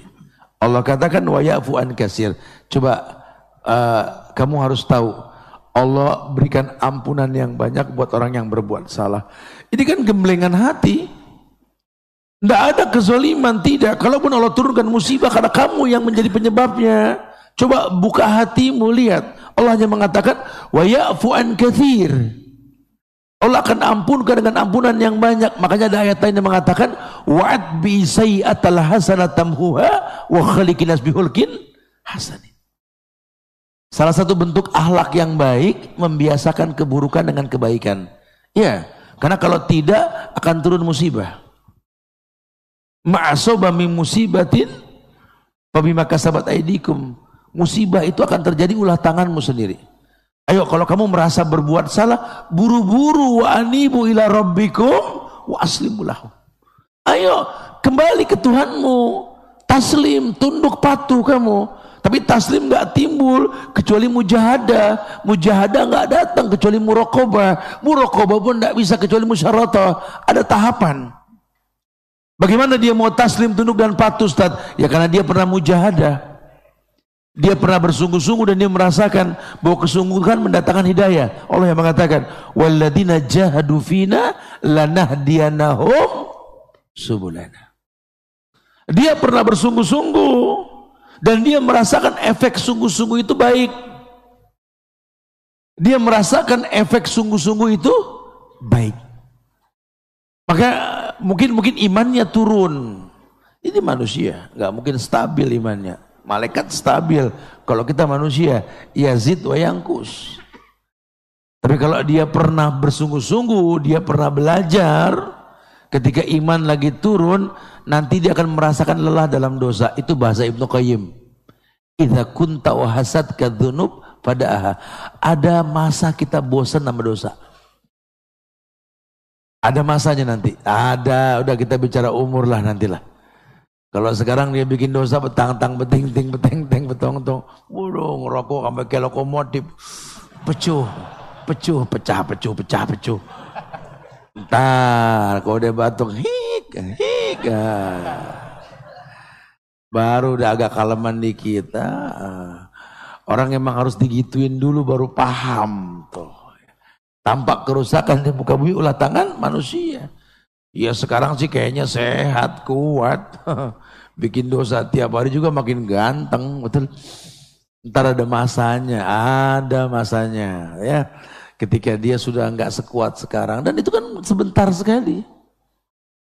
Allah katakan wa ya'fu an kasir. Coba uh, kamu harus tahu Allah berikan ampunan yang banyak buat orang yang berbuat salah. Ini kan gemblengan hati. Tidak ada kezoliman, tidak. Kalaupun Allah turunkan musibah karena kamu yang menjadi penyebabnya. Coba buka hatimu, lihat. Allah hanya mengatakan, wa ya'fu an kathir. Allah akan ampunkan dengan ampunan yang banyak. Makanya ada ayat lain yang mengatakan wa'ad bi sayyi'atal hasanatamhuha wa khaliqinas bihulkin hasanin. Salah satu bentuk akhlak yang baik membiasakan keburukan dengan kebaikan. Ya, karena kalau tidak akan turun musibah. Ma'asoba min musibatin pabima kasabat aidikum. Musibah itu akan terjadi ulah tanganmu sendiri. Ayo kalau kamu merasa berbuat salah, buru-buru wa anibu ila rabbikum wa aslimu lahu. Ayo kembali ke Tuhanmu. Taslim, tunduk patuh kamu. Tapi taslim nggak timbul kecuali mujahadah. Mujahadah nggak datang kecuali muraqabah. Muraqabah pun nggak bisa kecuali musyaratah. Ada tahapan. Bagaimana dia mau taslim, tunduk dan patuh Ustaz? Ya karena dia pernah mujahadah. Dia pernah bersungguh-sungguh dan dia merasakan bahwa kesungguhan mendatangkan hidayah. Allah yang mengatakan, "Walladzina jahadu fina lanahdiyanahum subulana." Dia pernah bersungguh-sungguh dan dia merasakan efek sungguh-sungguh itu baik. Dia merasakan efek sungguh-sungguh itu baik. Maka mungkin mungkin imannya turun. Ini manusia, nggak mungkin stabil imannya. Malaikat stabil. Kalau kita manusia, yazid wa yangkus. Tapi kalau dia pernah bersungguh-sungguh, dia pernah belajar, ketika iman lagi turun, nanti dia akan merasakan lelah dalam dosa. Itu bahasa Ibnu Qayyim. Idza kunta wa hasad pada ada masa kita bosan sama dosa. Ada masanya nanti. Ada, udah kita bicara umur lah nantilah. Kalau sekarang dia bikin dosa betang-tang, beting-ting, beteng-teng, betong-tong. Waduh, ngerokok sampai kayak lokomotif. Pecuh, pecuh, pecah, pecuh, pecah, pecuh. Ntar kalau dia batuk, hik, hik. Ah. Baru udah agak kaleman di kita. Orang emang harus digituin dulu baru paham tuh. Tampak kerusakan di muka bumi ulah tangan manusia. Ya sekarang sih kayaknya sehat, kuat. [LAUGHS] Bikin dosa tiap hari juga makin ganteng, betul. Ntar ada masanya, ada masanya ya. Ketika dia sudah nggak sekuat sekarang dan itu kan sebentar sekali.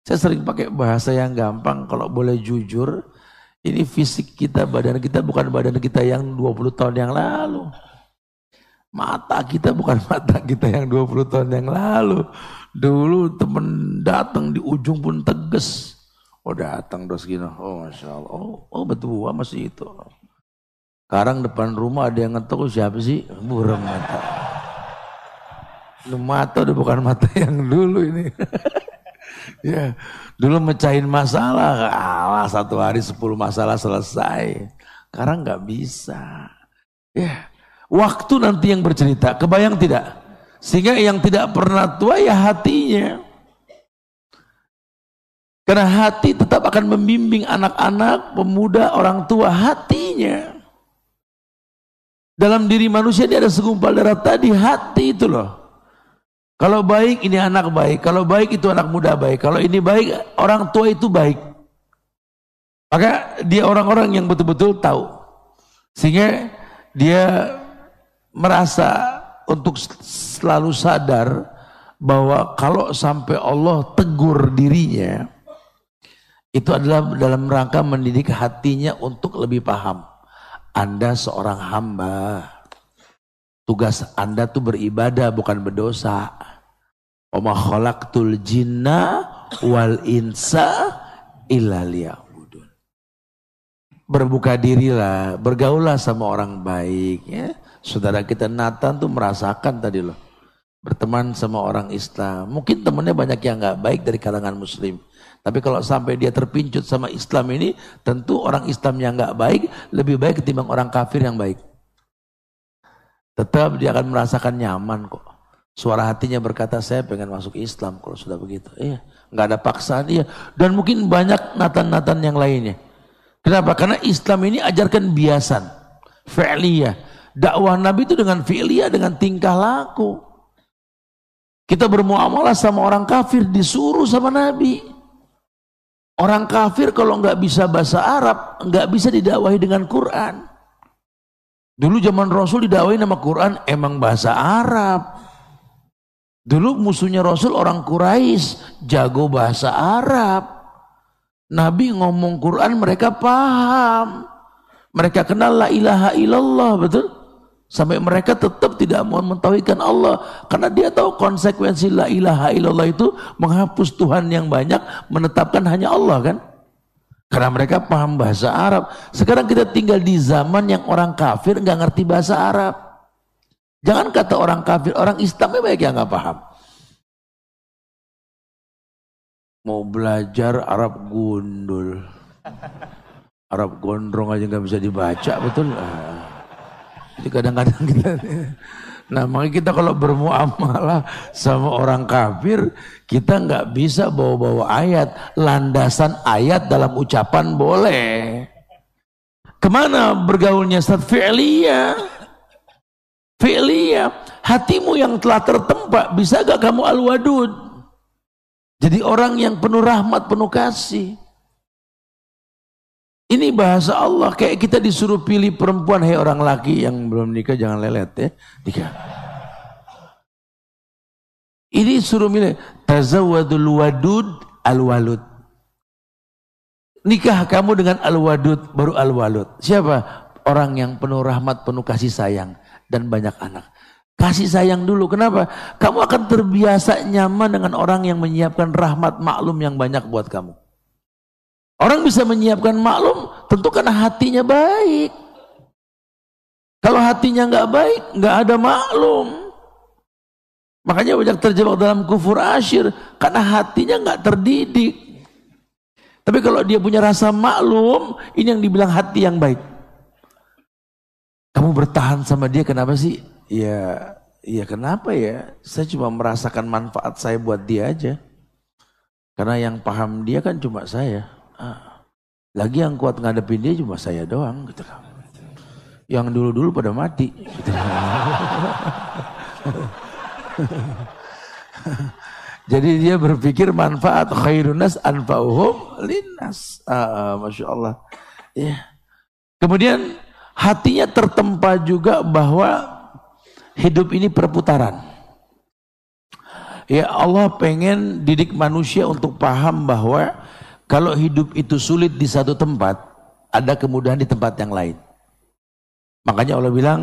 Saya sering pakai bahasa yang gampang kalau boleh jujur. Ini fisik kita, badan kita bukan badan kita yang 20 tahun yang lalu. Mata kita bukan [LAUGHS] mata kita yang 20 tahun yang lalu. Dulu temen datang di ujung pun tegas. Oh datang dos gini. Oh Masya Allah. Oh, oh betul masih itu. Sekarang depan rumah ada yang ngetok siapa sih? Burem mata. Lu mata udah bukan mata [LAUGHS] yang dulu ini. [LAUGHS] ya, dulu mecahin masalah, alah satu hari sepuluh masalah selesai. Sekarang nggak bisa. Ya, waktu nanti yang bercerita, kebayang tidak? Sehingga yang tidak pernah tua ya hatinya. Karena hati tetap akan membimbing anak-anak, pemuda, orang tua, hatinya. Dalam diri manusia dia ada segumpal darah tadi, hati itu loh. Kalau baik ini anak baik, kalau baik itu anak muda baik, kalau ini baik orang tua itu baik. Maka dia orang-orang yang betul-betul tahu. Sehingga dia merasa untuk selalu sadar bahwa kalau sampai Allah tegur dirinya itu adalah dalam rangka mendidik hatinya untuk lebih paham. Anda seorang hamba. Tugas Anda tuh beribadah bukan berdosa. Oma khalaqtul jinna wal insa illa liya'budun. Berbuka dirilah, bergaulah sama orang baik ya. Saudara kita Nathan tuh merasakan tadi loh. Berteman sama orang Islam. Mungkin temennya banyak yang nggak baik dari kalangan muslim. Tapi kalau sampai dia terpincut sama Islam ini, tentu orang Islam yang nggak baik lebih baik ketimbang orang kafir yang baik. Tetap dia akan merasakan nyaman kok. Suara hatinya berkata saya pengen masuk Islam kalau sudah begitu. Iya, nggak ada paksaan dia. Dan mungkin banyak natan-natan yang lainnya. Kenapa? Karena Islam ini ajarkan biasan, fi'liyah. Dakwah Nabi itu dengan fi'liyah, dengan tingkah laku. Kita bermuamalah sama orang kafir disuruh sama Nabi. Orang kafir kalau nggak bisa bahasa Arab, nggak bisa didakwahi dengan Quran. Dulu zaman Rasul didakwahi nama Quran emang bahasa Arab. Dulu musuhnya Rasul orang Quraisy jago bahasa Arab. Nabi ngomong Quran mereka paham. Mereka kenal la ilaha illallah betul. Sampai mereka tetap tidak mau mentauhidkan Allah karena dia tahu konsekuensi la ilaha illallah itu menghapus Tuhan yang banyak, menetapkan hanya Allah kan? Karena mereka paham bahasa Arab. Sekarang kita tinggal di zaman yang orang kafir nggak ngerti bahasa Arab. Jangan kata orang kafir, orang Islamnya banyak yang nggak paham. Mau belajar Arab gundul. Arab gondrong aja nggak bisa dibaca, betul? Ah. Jadi kadang-kadang kita Nah makanya kita kalau bermuamalah sama orang kafir kita nggak bisa bawa-bawa ayat. Landasan ayat dalam ucapan boleh. Ke mana bergaulnya Ustaz? Fi'liyah. Fi'liyah. Hatimu yang telah tertempa bisa gak kamu al-wadud? Jadi orang yang penuh rahmat penuh kasih ini bahasa Allah kayak kita disuruh pilih perempuan hei orang laki yang belum nikah jangan lelet ya nikah. Ini suruh milih tazawadul wadud al walud. Nikah kamu dengan al wadud baru al walud. Siapa? Orang yang penuh rahmat, penuh kasih sayang dan banyak anak. Kasih sayang dulu. Kenapa? Kamu akan terbiasa nyaman dengan orang yang menyiapkan rahmat maklum yang banyak buat kamu. Orang bisa menyiapkan maklum tentu karena hatinya baik. Kalau hatinya nggak baik, nggak ada maklum. Makanya banyak terjebak dalam kufur asyir karena hatinya nggak terdidik. Tapi kalau dia punya rasa maklum, ini yang dibilang hati yang baik. Kamu bertahan sama dia kenapa sih? Ya, ya kenapa ya? Saya cuma merasakan manfaat saya buat dia aja. Karena yang paham dia kan cuma saya. Ah. Lagi yang kuat ngadepin dia cuma saya doang gitu kan. Yang dulu-dulu pada mati. Gitu. [LAUGHS] Jadi dia berpikir manfaat khairunas anfa'uhum linnas. Ah, Masya Allah. Ya. Kemudian hatinya tertempa juga bahwa hidup ini perputaran. Ya Allah pengen didik manusia untuk paham bahwa kalau hidup itu sulit di satu tempat, ada kemudahan di tempat yang lain. Makanya Allah bilang,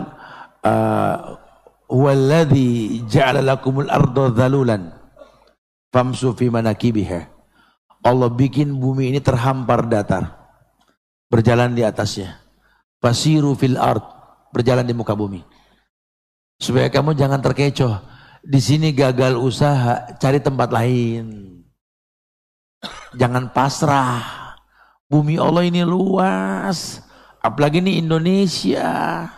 uh, "Walladzi ja'ala lakumul arda dhalulan famsu fi manakibiha." Allah bikin bumi ini terhampar datar. Berjalan di atasnya. Fasiru fil ard, berjalan di muka bumi. Supaya kamu jangan terkecoh. Di sini gagal usaha, cari tempat lain. Jangan pasrah. Bumi Allah ini luas. Apalagi ini Indonesia.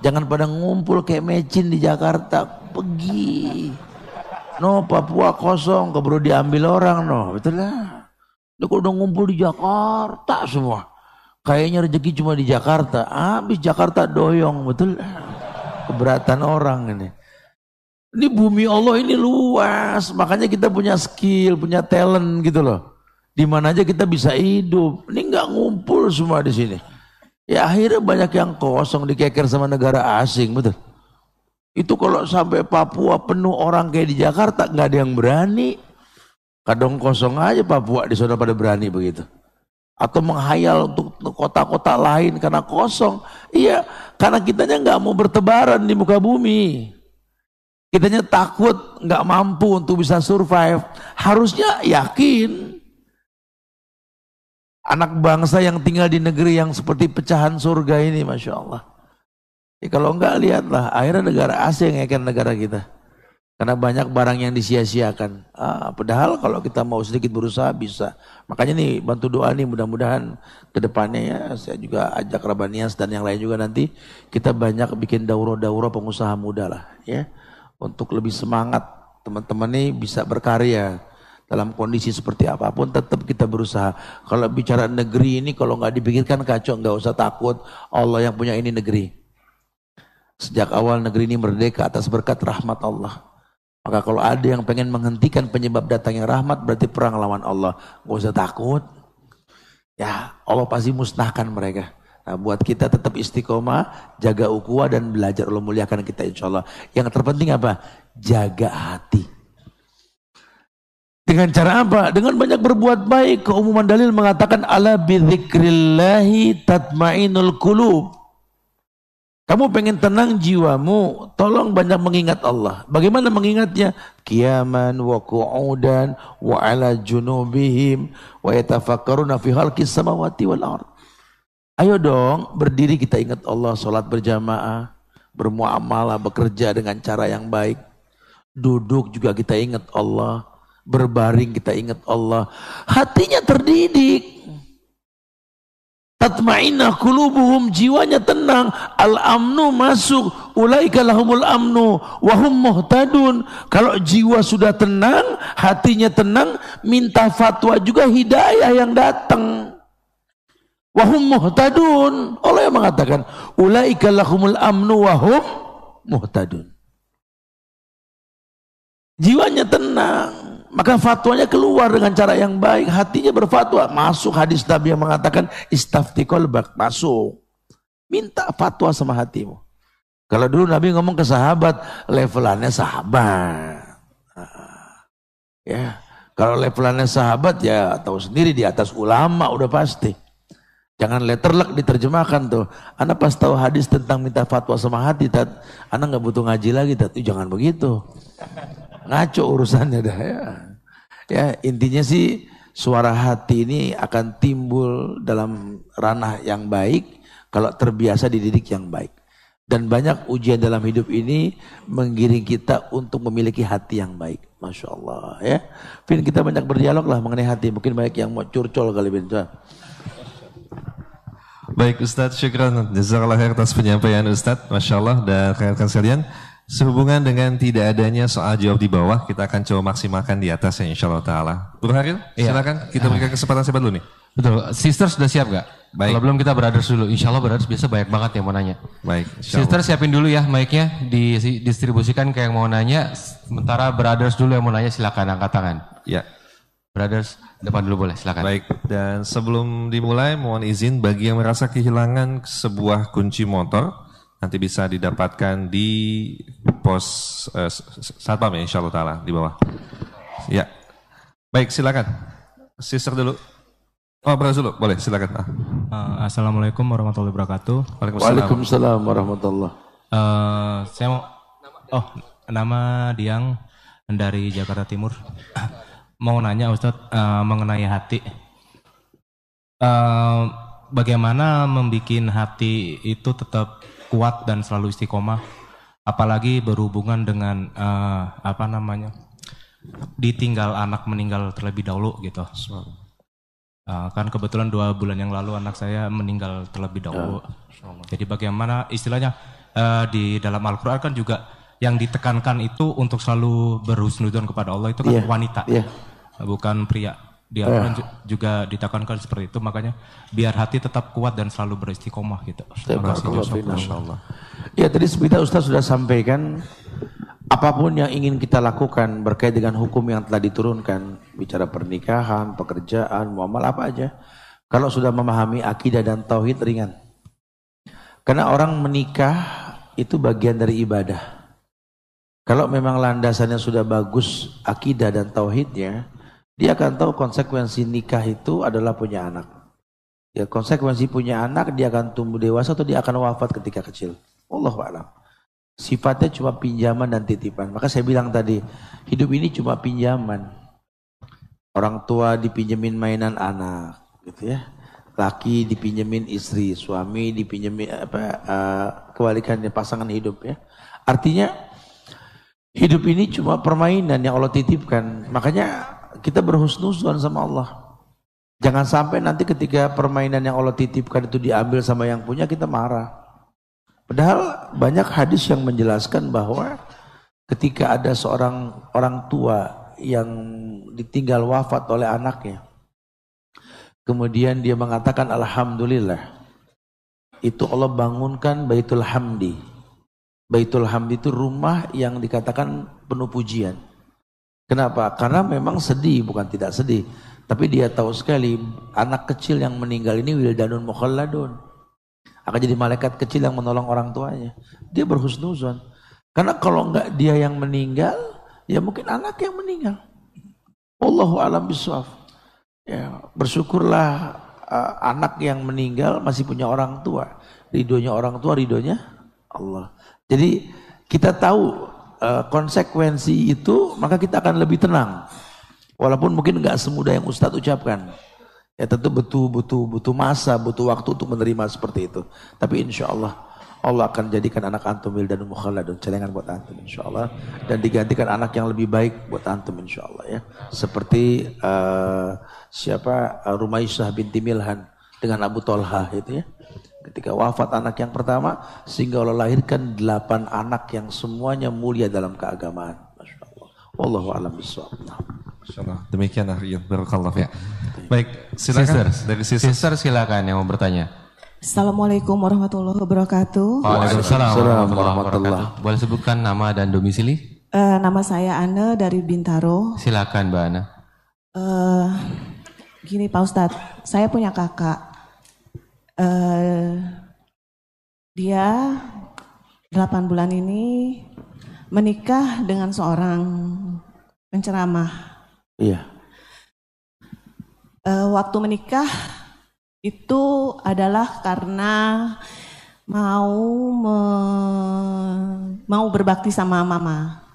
Jangan pada ngumpul kayak mecin di Jakarta. Pergi. No, Papua kosong, keburu diambil orang no. Betul lah. Lu udah ngumpul di Jakarta semua. Kayaknya rezeki cuma di Jakarta. Habis Jakarta doyong, betul. Keberatan orang ini. Ini bumi Allah ini luas. Makanya kita punya skill, punya talent gitu loh. Di mana aja kita bisa hidup. Ini nggak ngumpul semua di sini. Ya akhirnya banyak yang kosong dikeker sama negara asing, betul. Itu kalau sampai Papua penuh orang kayak di Jakarta nggak ada yang berani. Kadang kosong aja Papua di sana pada berani begitu atau menghayal untuk kota-kota lain karena kosong. Iya, karena kitanya nggak mau bertebaran di muka bumi. Kitanya takut nggak mampu untuk bisa survive. Harusnya yakin. Anak bangsa yang tinggal di negeri yang seperti pecahan surga ini, Masya Allah. Ya, kalau enggak lihatlah, akhirnya negara asing yang akan negara kita. Karena banyak barang yang disia-siakan. Ah, padahal kalau kita mau sedikit berusaha bisa. Makanya nih bantu doa nih mudah-mudahan ke depannya ya saya juga ajak Rabanias dan yang lain juga nanti kita banyak bikin dauro-dauro pengusaha muda lah ya. Untuk lebih semangat teman-teman nih bisa berkarya dalam kondisi seperti apa pun tetap kita berusaha. Kalau bicara negeri ini kalau nggak dipikirkan kacau nggak usah takut Allah yang punya ini negeri. Sejak awal negeri ini merdeka atas berkat rahmat Allah. Maka kalau ada yang pengen menghentikan penyebab datangnya rahmat berarti perang lawan Allah. Gak usah takut. Ya Allah pasti musnahkan mereka. Nah buat kita tetap istiqomah, jaga ukhuwah dan belajar Allah muliakan kita insya Allah. Yang terpenting apa? Jaga hati. Dengan cara apa? Dengan banyak berbuat baik. Keumuman dalil mengatakan ala bidzikrillahi tatmainul qulub. Kamu pengen tenang jiwamu, tolong banyak mengingat Allah. Bagaimana mengingatnya? Kiaman wa qu'udan wa ala junubihim wa yatafakkaruna fi khalqis samawati wal ard. Ayo dong, berdiri kita ingat Allah, salat berjamaah, bermuamalah, bekerja dengan cara yang baik. Duduk juga kita ingat Allah, berbaring kita ingat Allah. Hatinya terdidik. Tatma'inna kulubuhum jiwanya tenang. Al-amnu masuk. Ulaika lahumul amnu. Wahum muhtadun. Kalau jiwa sudah tenang, hatinya tenang, minta fatwa juga hidayah yang datang. Wahum muhtadun. Allah yang mengatakan, Ulaika lahumul amnu wahum muhtadun. Jiwanya tenang. Maka fatwanya keluar dengan cara yang baik. Hatinya berfatwa. Masuk hadis Nabi yang mengatakan istafti kolbak. Masuk. Minta fatwa sama hatimu. Kalau dulu Nabi ngomong ke sahabat, levelannya sahabat. Ya, kalau levelannya sahabat ya tahu sendiri di atas ulama udah pasti. Jangan letterlek diterjemahkan tuh. Anda pas tahu hadis tentang minta fatwa sama hati, tat, Anda nggak butuh ngaji lagi, tat. Jangan begitu. Ngaco urusannya dah ya. Ya intinya sih suara hati ini akan timbul dalam ranah yang baik kalau terbiasa dididik yang baik. Dan banyak ujian dalam hidup ini menggiring kita untuk memiliki hati yang baik. Masya Allah ya. Fin kita banyak berdialog lah mengenai hati. Mungkin banyak yang mau curcol kali Fin. Baik Ustadz, syukran. Jazakallah khair atas penyampaian Ustadz. Masya Allah dan rekan sekalian. Sehubungan dengan tidak adanya soal jawab di bawah, kita akan coba maksimalkan di atas ya insya Allah Ta'ala. Bro Haril, Iya. silakan kita berikan kesempatan siapa dulu nih? Betul. Sister sudah siap gak? Baik. Kalau belum kita brothers dulu. Insya Allah brothers biasa banyak banget yang mau nanya. Baik, Sister siapin dulu ya mic-nya, didistribusikan ke yang mau nanya. Sementara brothers dulu yang mau nanya silakan angkat tangan. Ya, Brothers, depan dulu boleh silakan. baik. Dan sebelum dimulai, mohon izin bagi yang merasa kehilangan sebuah kunci motor, nanti bisa didapatkan di pos eh, s- satpam ya, insya Allah Ta'ala, di bawah. Ya, baik silakan. Sister dulu. Oh, brothers dulu, boleh silakan. Ah. Uh, Assalamualaikum warahmatullahi wabarakatuh. Waalaikumsalam. Waalaikumsalam warahmatullah. Uh, saya mau, oh nama Diang dari Jakarta Timur. Mau nanya Ustadz uh, mengenai hati. Uh, bagaimana membuat hati itu tetap kuat dan selalu istiqomah, apalagi berhubungan dengan uh, apa namanya ditinggal anak meninggal terlebih dahulu gitu. Uh, kan kebetulan dua bulan yang lalu anak saya meninggal terlebih dahulu. Jadi bagaimana istilahnya uh, di dalam Al-Quran kan juga yang ditekankan itu untuk selalu berhusnudon kepada Allah itu kan Iya, wanita, iya. bukan pria. Di Al-Quran ju- juga ditekankan seperti itu, makanya biar hati tetap kuat dan selalu beristiqomah gitu. Terima kasih. Fina. Ya tadi seperti Ustaz sudah sampaikan apa pun yang ingin kita lakukan berkait dengan hukum yang telah diturunkan, bicara pernikahan, pekerjaan, muamal apa aja. Kalau sudah memahami akidah dan tauhid ringan. Karena orang menikah itu bagian dari ibadah. Kalau memang landasannya sudah bagus akidah dan tauhidnya, dia akan tahu konsekuensi nikah itu adalah punya anak. Ya konsekuensi punya anak dia akan tumbuh dewasa atau dia akan wafat ketika kecil. Allah alam. Sifatnya cuma pinjaman dan titipan. Maka saya bilang tadi, hidup ini cuma pinjaman. Orang tua dipinjemin mainan anak, gitu ya. Laki dipinjemin istri, suami dipinjemin apa eh, kebalikannya pasangan hidup ya. Artinya hidup ini cuma permainan yang Allah titipkan. Makanya kita berhusnuzon sama Allah. Jangan sampai nanti ketika permainan yang Allah titipkan itu diambil sama yang punya kita marah. Padahal banyak hadis yang menjelaskan bahwa ketika ada seorang orang tua yang ditinggal wafat oleh anaknya. Kemudian dia mengatakan Alhamdulillah. Itu Allah bangunkan Baitul Hamdi. Baitul Hamdi itu rumah yang dikatakan penuh pujian. Kenapa? Karena memang sedih, bukan tidak sedih. Tapi dia tahu sekali anak kecil yang meninggal ini wildanun mukhalladun. Akan jadi malaikat kecil yang menolong orang tuanya. Dia berhusnuzon. Karena kalau enggak dia yang meninggal, ya mungkin anak yang meninggal. Allahu alam biswaf. Ya, bersyukurlah uh, anak yang meninggal masih punya orang tua. Ridhonya orang tua, ridhonya Allah. Jadi kita tahu uh, konsekuensi itu, maka kita akan lebih tenang. Walaupun mungkin nggak semudah yang Ustadz ucapkan. Ya tentu butuh butuh butuh masa, butuh waktu untuk menerima seperti itu. Tapi insya Allah Allah akan jadikan anak antum dan mukhalladun celengan buat antum insya Allah dan digantikan anak yang lebih baik buat antum insya Allah ya. Seperti uh, siapa uh, binti Milhan dengan Abu Tolha itu ya. Ketika wafat anak yang pertama sehingga Allah lahirkan delapan anak yang semuanya mulia dalam keagamaan. Masya Allah. Wallahu a'lam bishawab. Insyaallah. Demikian Aryan. Barakallah. Ya. Baik, silakan Sister, dari sister. Sister silakan yang mau bertanya. Assalamualaikum warahmatullahi wabarakatuh. Waalaikumsalam warahmatullahi wabarakatuh. Boleh sebutkan nama dan domisili? Eh, nama saya Ana dari Bintaro. Silakan Mbak Ana. Eh, gini Pak Ustadz, saya punya kakak. Eh, dia 8 bulan ini menikah dengan seorang penceramah. Iya. Eh, waktu menikah itu adalah karena mau me- mau berbakti sama mama.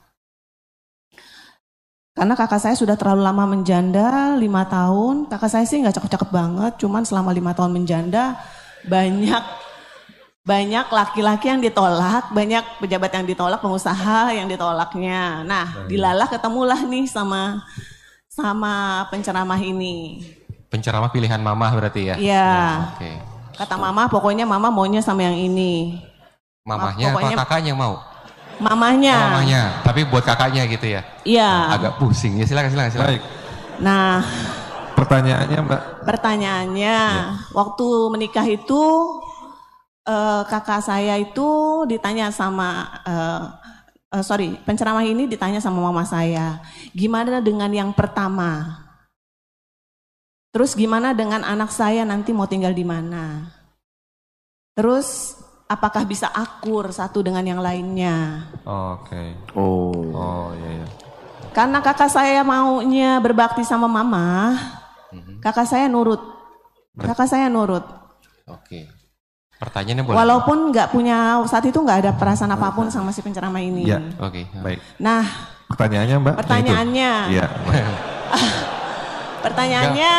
Karena kakak saya sudah terlalu lama menjanda, lima tahun. Kakak saya sih nggak cakep-cakep banget, cuman selama lima tahun menjanda banyak banyak laki-laki yang ditolak, banyak pejabat yang ditolak, pengusaha yang ditolaknya. Nah, dilalah ketemulah nih sama sama penceramah ini. Penceramah pilihan mamah berarti ya? Iya. Oke. Kata mama, pokoknya mama maunya sama yang ini. Mamahnya Pokoknya- apa kakaknya yang mau? Mamahnya. Oh, mamahnya, tapi buat kakaknya gitu ya? Iya. Agak pusing ya silakan silakan silakan. Baik. Nah, Pertanyaannya Mbak. pertanyaannya, waktu menikah itu eh, kakak saya itu ditanya sama eh, eh, sorry penceramah ini ditanya sama mama saya, gimana dengan yang pertama? Terus gimana dengan anak saya nanti mau tinggal di mana? Terus apakah bisa akur satu dengan yang lainnya? Oke. Oh. Oh iya iya. Karena kakak saya maunya berbakti sama mama, kakak saya nurut. Kakak saya nurut. Oke. Pertanyaannya boleh? Walaupun nggak punya saat itu nggak ada perasaan apa pun sama si penceramah ini. Ya. Oke. Baik. Nah, Pertanyaannya Mbak. pertanyaannya, Itu. Iya. [LAUGHS] pertanyaannya,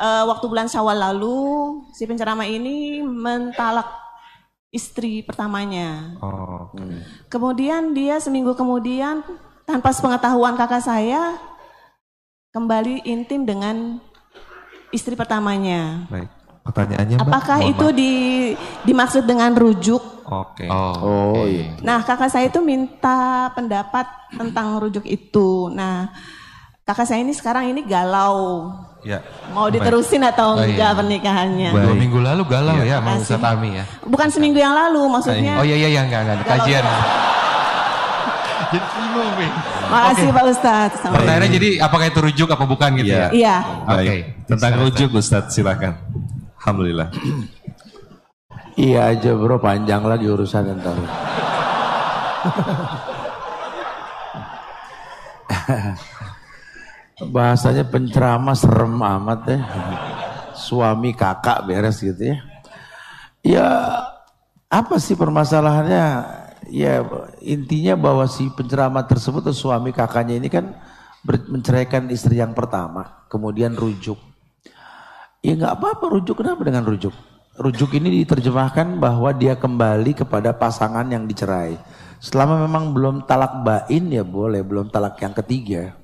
eh, waktu bulan Syawal lalu si penceramah ini mentalak istri pertamanya. Oh, oke. Kemudian dia seminggu kemudian tanpa sepengetahuan kakak saya kembali intim dengan istri pertamanya. Baik. Pertanyaannya Mbak. Apakah Mohon itu maaf. di, dimaksud dengan rujuk? Oke. Oh, Oh, oke. iya. Nah, kakak saya itu minta pendapat tentang rujuk itu. Nah, kakak saya ini sekarang ini galau. Ya. Mau diterusin atau Oh, enggak iya. pernikahannya? Baik. Dua minggu lalu galau Iya. ya sama Makasih. Ustaz Ami ya? Bukan seminggu yang lalu, maksudnya. Oh iya iya iya enggak enggak ada kajian. [LAUGHS] Jadi bingung. Makasih Pak Ustadz. Sama- Pertanyaannya jadi apakah itu rujuk apa bukan gitu Iya. ya? Iya. Baik. Oke. Tentang Silakan, rujuk Ustadz silakan. Alhamdulillah. [CLEARS THROAT] Iya aja bro, panjang lagi urusan ntar. [LAUGHS] Bahasanya penceramah serem amat ya. Suami kakak beres gitu ya. Ya apa sih permasalahannya? Ya intinya bahwa si penceramah tersebut atau suami kakaknya ini kan menceraikan istri yang pertama, kemudian rujuk. Ya nggak apa-apa rujuk, kenapa dengan rujuk? Rujuk ini diterjemahkan bahwa dia kembali kepada pasangan yang dicerai. Selama memang belum talak bain ya boleh, belum talak yang ketiga.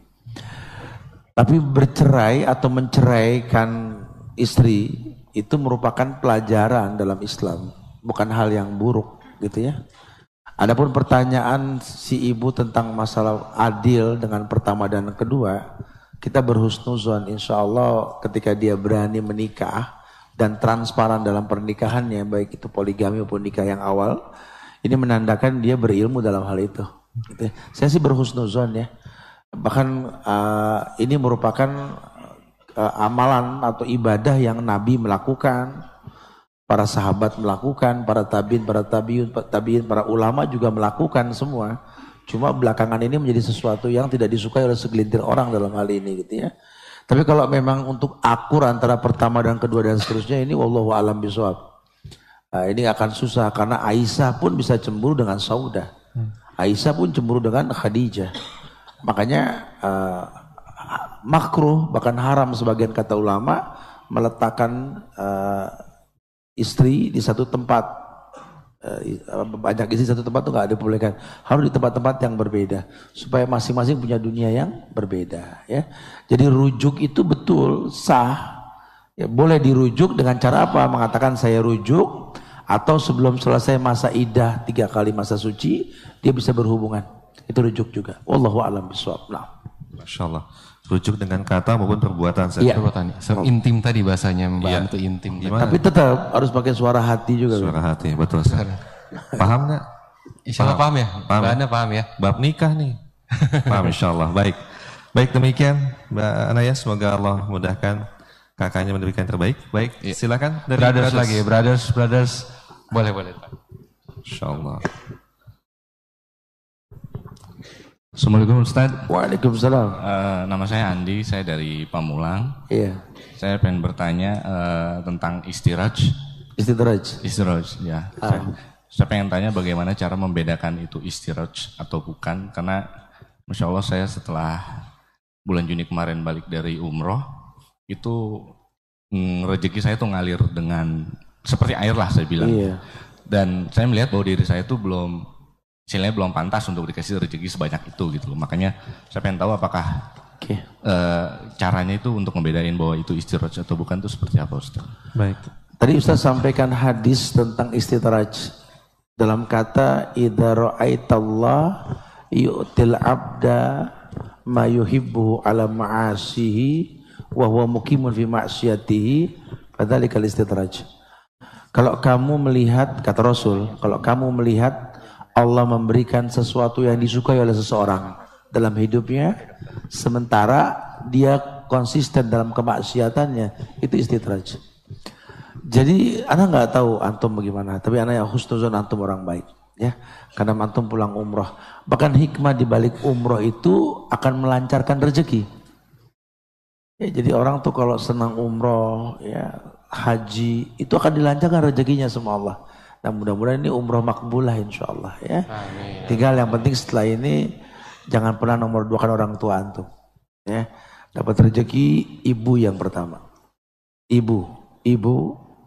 Tapi bercerai atau menceraikan istri itu merupakan pelajaran dalam Islam, bukan hal yang buruk gitu ya. Adapun pertanyaan si ibu tentang masalah adil dengan pertama dan kedua, kita berhusnuzon insya Allah ketika dia berani menikah dan transparan dalam pernikahannya, baik itu poligami maupun nikah yang awal, ini menandakan dia berilmu dalam hal itu. Gitu ya. Saya sih berhusnuzon ya. Bahkan uh, ini merupakan uh, amalan atau ibadah yang Nabi melakukan, para sahabat melakukan, para tabiin, para tabiun, tabiin, para ulama juga melakukan semua. Cuma belakangan ini menjadi sesuatu yang tidak disukai oleh segelintir orang dalam hal ini gitu ya. Tapi kalau memang untuk akur antara pertama dan kedua dan seterusnya ini wallahu alam bisawab. Nah, ini akan susah karena Aisyah pun bisa cemburu dengan Saudah. Aisyah pun cemburu dengan Khadijah. Makanya eh, makruh bahkan haram sebagian kata ulama meletakkan eh, istri di satu tempat. Eh, banyak istri satu tempat itu nggak diperbolehkan. Harus di tempat-tempat yang berbeda. Supaya masing-masing punya dunia yang berbeda ya. Jadi rujuk itu betul sah. Ya, boleh dirujuk dengan cara apa? Mengatakan saya rujuk atau sebelum selesai masa idah tiga kali masa suci dia bisa berhubungan itu rujuk juga wallahu alam bisawab nah Masya Allah. Rujuk dengan kata maupun perbuatan. Ustaz. Iya. Perbuatan. So, intim tadi bahasanya Mbak Iya. Am itu intim. Gimana? tapi tetap harus pakai suara hati juga Suara hati, betul. Ustaz. Paham nggak? Insya Allah paham ya? Paham. Mbak Ana paham ya? Bab nikah nih. Paham insya Allah. Baik. Baik demikian Mbak Anaya. Semoga Allah mudahkan kakaknya memberikan yang terbaik. Baik. Silakan dari Brothers lagi, brothers, brothers. Boleh, boleh. Pak. Insya Allah. Assalamualaikum Ustaz. Waalaikumsalam Eh, nama saya Andi, saya dari Pamulang. iya Saya pengen bertanya eh, tentang istiraj. istidraj Istiraj, ya. Saya, saya pengen tanya bagaimana cara membedakan itu istiraj atau bukan. Karena Masya Allah saya setelah bulan Juni kemarin balik dari umroh, itu mm, rezeki saya tuh ngalir dengan seperti air lah saya bilang. Iya. Dan saya melihat bahwa diri saya itu belum istilahnya belum pantas untuk dikasih rezeki sebanyak itu gitu loh. Makanya saya pengen tahu apakah Oke. eh, caranya itu untuk membedain bahwa itu istiraj atau bukan itu seperti apa Ustaz? Baik. Tadi Ustaz sampaikan hadis tentang istidraj dalam kata idza ra'aitallah yu'til abda ma yuhibbu ala ma'asihi wa huwa muqimun fi ma'siyatihi fadzalikal istidraj. Kalau kamu melihat kata Rasul, kalau kamu melihat Allah memberikan sesuatu yang disukai oleh seseorang dalam hidupnya sementara dia konsisten dalam kemaksiatannya itu istidraj. Jadi anak nggak tahu antum bagaimana, tapi anak yang husnuzon antum orang baik, ya. Karena antum pulang umroh, bahkan hikmah di balik umroh itu akan melancarkan rezeki. Ya, jadi orang tuh kalau senang umroh, ya haji itu akan dilancarkan rezekinya sama Allah. Nah mudah-mudahan ini umroh makbulah insya Allah ya. Tinggal yang penting setelah ini jangan pernah nomor dua kan orang tua antum. Ya, dapat rezeki ibu yang pertama. Ibu, ibu,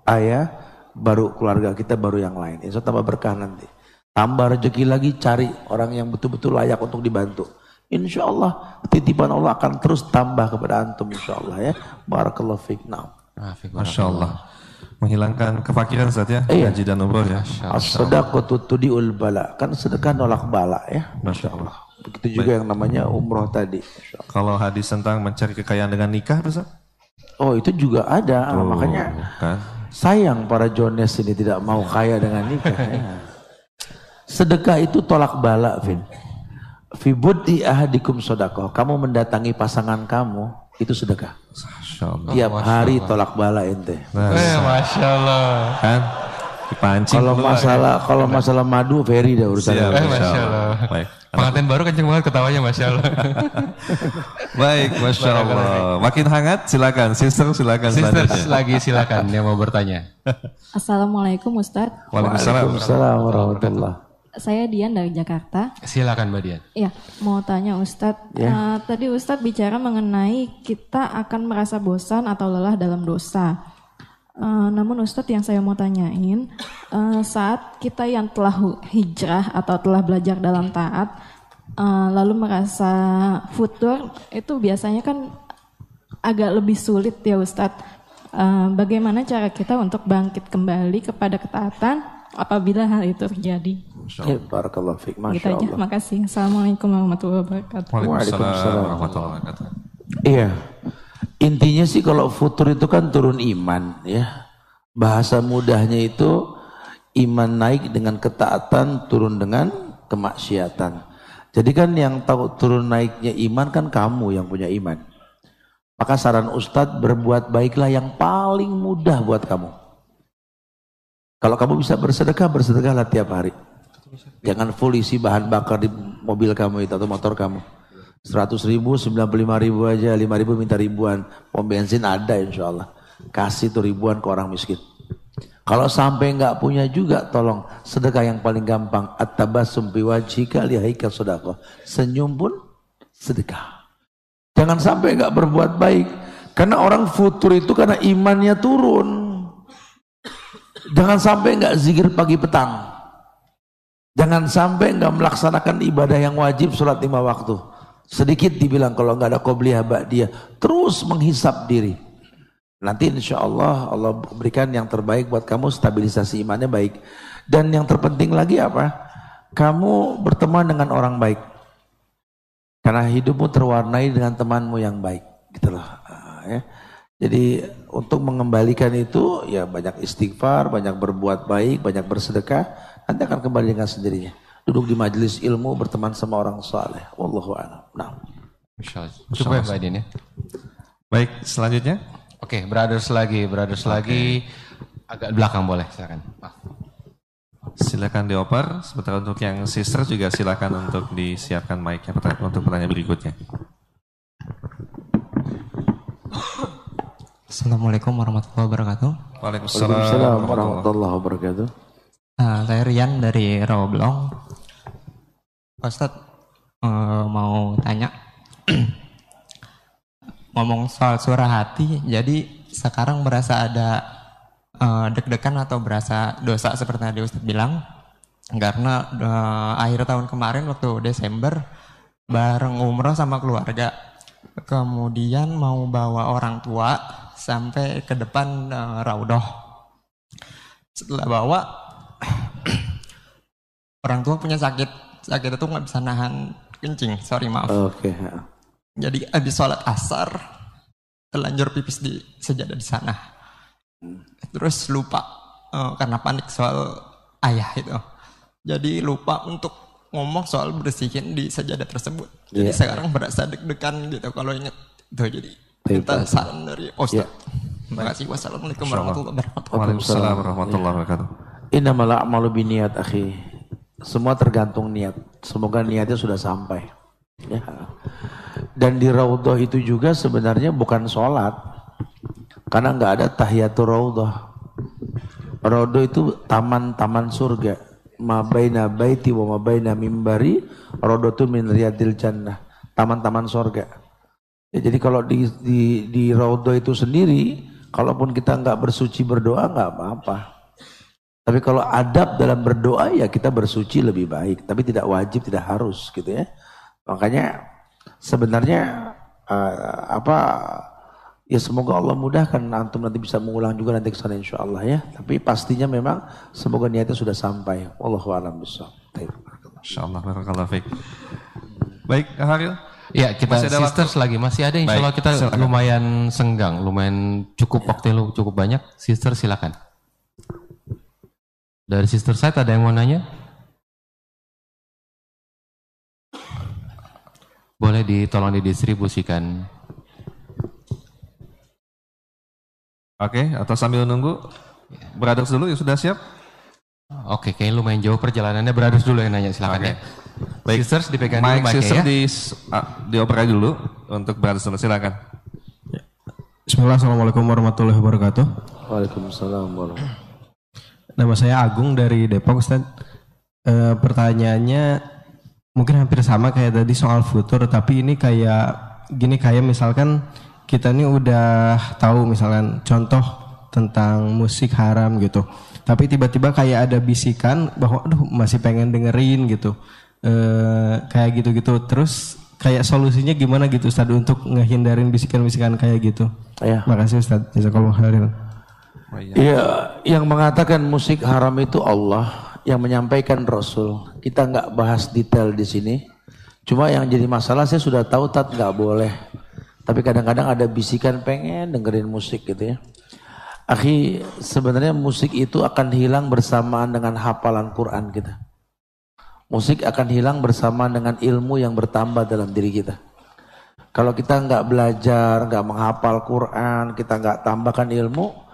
ayah, baru keluarga kita, baru yang lain. Insya Allah tambah berkah nanti. Tambah rezeki lagi cari orang yang betul-betul layak untuk dibantu. Insya Allah titipan Allah akan terus tambah kepada antum insya Allah ya. Barakallahu fiik. Nah. Masya Allah. Menghilangkan kefakiran Ustaz ya. Iya. Haji dan umroh ya. As-sadaqatu tudiul bala. Kan sedekah nolak bala ya. Masya Allah. Begitu juga yang namanya umroh tadi. Kalau hadis tentang mencari kekayaan dengan nikah Ustaz? Oh itu juga ada. Oh, Makanya kan. sayang para Jones ini tidak mau kaya dengan nikah. ya. Sedekah itu tolak bala, Vin. Fi buddi ahadikum sodakoh. Kamu mendatangi pasangan kamu, itu sedekah. Masya Allah. Tiap hari tolak bala ente. Nah, Eh, Masya Allah. kan dipancing Kalau masalah kalau masalah madu, Ferry dah urusan. Siap, Eh, Masya Masya Allah. Allah. Baik. Pengantin baru kenceng banget ketawanya Masya Allah. [LAUGHS] Baik, Masya Allah. Makin hangat, silakan. Sister, silakan selanjutnya. lagi silakan yang mau bertanya. Assalamualaikum Ustadz, Waalaikumsalam. Waalaikumsalam warahmatullah. Saya Dian dari Jakarta. Silakan Mbak Dian. Ya, mau tanya Ustadz, eh, tadi Ustadz bicara mengenai kita akan merasa bosan atau lelah dalam dosa. Eh, namun Ustadz yang saya mau tanyain, eh, saat kita yang telah hijrah atau telah belajar dalam taat, eh, lalu merasa futur, itu biasanya kan agak lebih sulit ya Ustadz. Eh, bagaimana cara kita untuk bangkit kembali kepada ketaatan apabila hal itu terjadi? Ya, barakallahu fiik. Gitu Masya aja, Allah. makasih. Assalamualaikum warahmatullahi wabarakatuh. Waalaikumsalam Waalaikumsalam. warahmatullahi wabarakatuh. Iya. Intinya sih kalau futur itu kan turun iman ya. Bahasa mudahnya itu iman naik dengan ketaatan, turun dengan kemaksiatan. Jadi kan yang tahu turun naiknya iman kan kamu yang punya iman. Maka saran Ustadz berbuat baiklah yang paling mudah buat kamu. Kalau kamu bisa bersedekah, bersedekahlah tiap hari. Jangan full isi bahan bakar di mobil kamu itu atau motor kamu. 100 ribu, 95 ribu aja, 5 ribu minta ribuan. Pom bensin ada insya Allah. Kasih tuh ribuan ke orang miskin. Kalau sampai nggak punya juga, tolong sedekah yang paling gampang. At-tabassum fi wajhika lihaika sedekah. Senyum pun sedekah. Jangan sampai nggak berbuat baik. Karena orang futur itu karena imannya turun. Jangan sampai nggak zikir pagi petang. Jangan sampai nggak melaksanakan ibadah yang wajib sholat lima waktu. Sedikit dibilang kalau nggak ada qobliyah dia terus menghisap diri. Nanti insya Allah Allah berikan yang terbaik buat kamu stabilisasi imannya baik. Dan yang terpenting lagi apa? Kamu berteman dengan orang baik. Karena hidupmu terwarnai dengan temanmu yang baik. Gitu loh. Ah, ya. Jadi untuk mengembalikan itu ya banyak istighfar, banyak berbuat baik, banyak bersedekah, nanti akan kembali dengan sendirinya. Duduk di majelis ilmu berteman sama orang saleh. Wallahu a'lam. Nah. Masya Allah. Cukup ya Mbak ya. Baik, selanjutnya. Oke, brothers lagi, brothers lagi. Agak belakang boleh, silakan. Maaf. Silakan dioper. Sementara untuk yang sister juga silakan untuk disiapkan mic-nya untuk pertanyaan berikutnya. Assalamualaikum warahmatullahi wabarakatuh. Waalaikumsalam warahmatullahi wabarakatuh. Ah, saya Rian dari Rawablong. Pak Ustadz eh, mau tanya [CLEARS THROAT] ngomong soal surah hati. Jadi sekarang merasa ada uh, deg-degan atau berasa dosa seperti tadi Ustadz bilang karena uh, akhir tahun kemarin waktu Desember bareng umroh sama keluarga kemudian mau bawa orang tua sampai ke depan uh, Raudoh setelah bawa orang tua punya sakit sakit itu nggak bisa nahan kencing sorry maaf oke okay. jadi habis sholat asar telanjur pipis di sejadah di sana terus lupa uh, karena panik soal ayah itu jadi lupa untuk ngomong soal bersihin di sajadah tersebut jadi yeah. sekarang berasa deg-degan gitu kalau ingat itu jadi kita salam dari Ustaz yeah. Terima kasih. Wassalamualaikum warahmatullahi wabarakatuh. Waalaikumsalam warahmatullahi wabarakatuh. Innamal a'malu biniat akhi. Semua tergantung niat. Semoga niatnya sudah sampai. Ya. Dan di raudhah itu juga sebenarnya bukan sholat. Karena nggak ada tahiyatul raudhah. Raudhah itu taman-taman surga. Ma baina baiti wa ma baina mimbari raudhatu min riyadil jannah. Taman-taman surga. Ya, jadi kalau di di di raudhah itu sendiri Kalaupun kita nggak bersuci berdoa nggak apa-apa. Tapi kalau adab dalam berdoa ya kita bersuci lebih baik. Tapi tidak wajib, tidak harus gitu ya. Makanya sebenarnya uh, apa ya semoga Allah mudahkan antum nanti bisa mengulang juga nanti ke sana insya Allah ya. Tapi pastinya memang semoga niatnya sudah sampai. Wallahu a'lam bishawab. Insya Allah. Baik, Haril. Ya kita masih ada sisters waktu? lagi masih ada insya Allah kita silakan. lumayan senggang, lumayan cukup waktu lu cukup banyak. Sister silakan. Dari sister saya ada yang mau nanya? Boleh ditolong didistribusikan. Oke, atau sambil nunggu, brothers dulu ya sudah siap? Oke, kayaknya lumayan jauh perjalanannya. Brothers dulu yang nanya, silakan okay. ya. Baik, sisters dipegang dulu mic sister ya. di dioperasi dulu untuk brothers dulu, silakan. Ya. Bismillah, Assalamualaikum warahmatullahi wabarakatuh. Waalaikumsalam warahmatullahi Nama saya Agung dari Depok, Ustaz. E, pertanyaannya mungkin hampir sama kayak tadi soal futur, tapi ini kayak gini kayak misalkan kita ini udah tahu misalkan contoh tentang musik haram gitu. Tapi tiba-tiba kayak ada bisikan bahwa aduh masih pengen dengerin gitu. E, kayak gitu-gitu. Terus kayak solusinya gimana gitu Ustaz untuk ngehindarin bisikan-bisikan kayak gitu? Ya. makasih Ustaz. Jazakallahu khairan Iya, yang mengatakan musik haram itu Allah, yang menyampaikan Rasul. Kita nggak bahas detail di sini. Cuma yang jadi masalah saya sudah tahu tat nggak boleh. Tapi kadang-kadang ada bisikan pengen dengerin musik gitu ya. Akhi, sebenarnya musik itu akan hilang bersamaan dengan hafalan Quran kita. Musik akan hilang bersamaan dengan ilmu yang bertambah dalam diri kita. Kalau kita nggak belajar, nggak menghafal Quran, kita nggak tambahkan ilmu,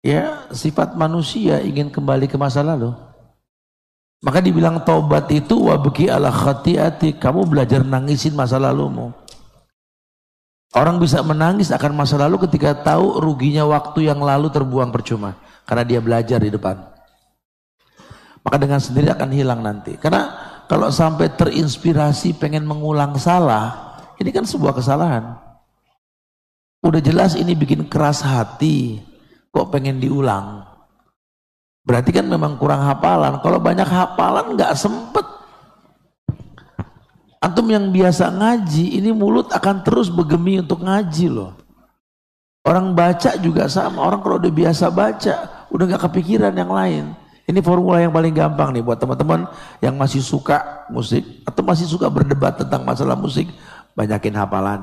ya sifat manusia ingin kembali ke masa lalu. Maka dibilang taubat itu wabki ala khatiati, kamu belajar nangisin masa lalumu. Orang bisa menangis akan masa lalu ketika tahu ruginya waktu yang lalu terbuang percuma. Karena dia belajar di depan. Maka dengan sendiri akan hilang nanti. Karena kalau sampai terinspirasi pengen mengulang salah, ini kan sebuah kesalahan. Udah jelas ini bikin keras hati, kok pengen diulang. Berarti kan memang kurang hafalan. Kalau banyak hafalan nggak sempet Antum yang biasa ngaji, ini mulut akan terus bergemi untuk ngaji loh. Orang baca juga sama, orang kalau udah biasa baca, udah gak kepikiran yang lain. Ini formula yang paling gampang nih buat teman-teman yang masih suka musik atau masih suka berdebat tentang masalah musik, banyakin hafalan.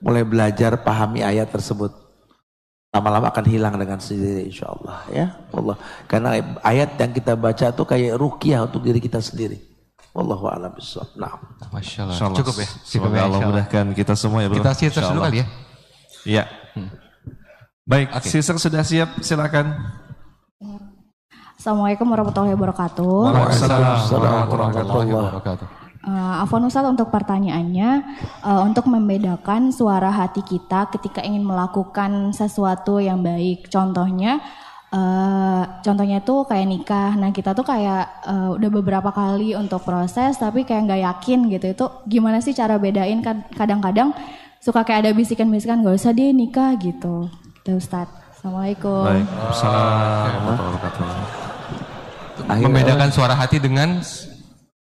Mulai belajar pahami ayat tersebut. Lama-lama akan hilang dengan sendiri insya Allah ya Allah. Karena ayat yang kita baca itu kayak rukyah untuk diri kita sendiri. Wallahu a'lam bishawab. Nah. Masya Allah. Cukup ya. Cukup ya. Allah mudahkan kita semua ya bro. Kita siap dulu kali ya. Iya. Hmm. Baik, okay. Sister sudah siap, silakan. Assalamualaikum warahmatullahi wabarakatuh. Waalaikumsalam warahmatullahi wabarakatuh. Uh, Afwan Ustaz untuk pertanyaannya, uh, untuk membedakan suara hati kita ketika ingin melakukan sesuatu yang baik. Contohnya, Uh, contohnya tuh kayak nikah. Nah kita tuh kayak uh, udah beberapa kali untuk proses tapi kayak nggak yakin gitu. Itu gimana sih cara bedain? Kadang-kadang suka kayak ada bisikan-bisikan gak usah deh nikah gitu. Tuh Ustaz. Assalamualaikum. Waalaikumsalam Membedakan suara hati dengan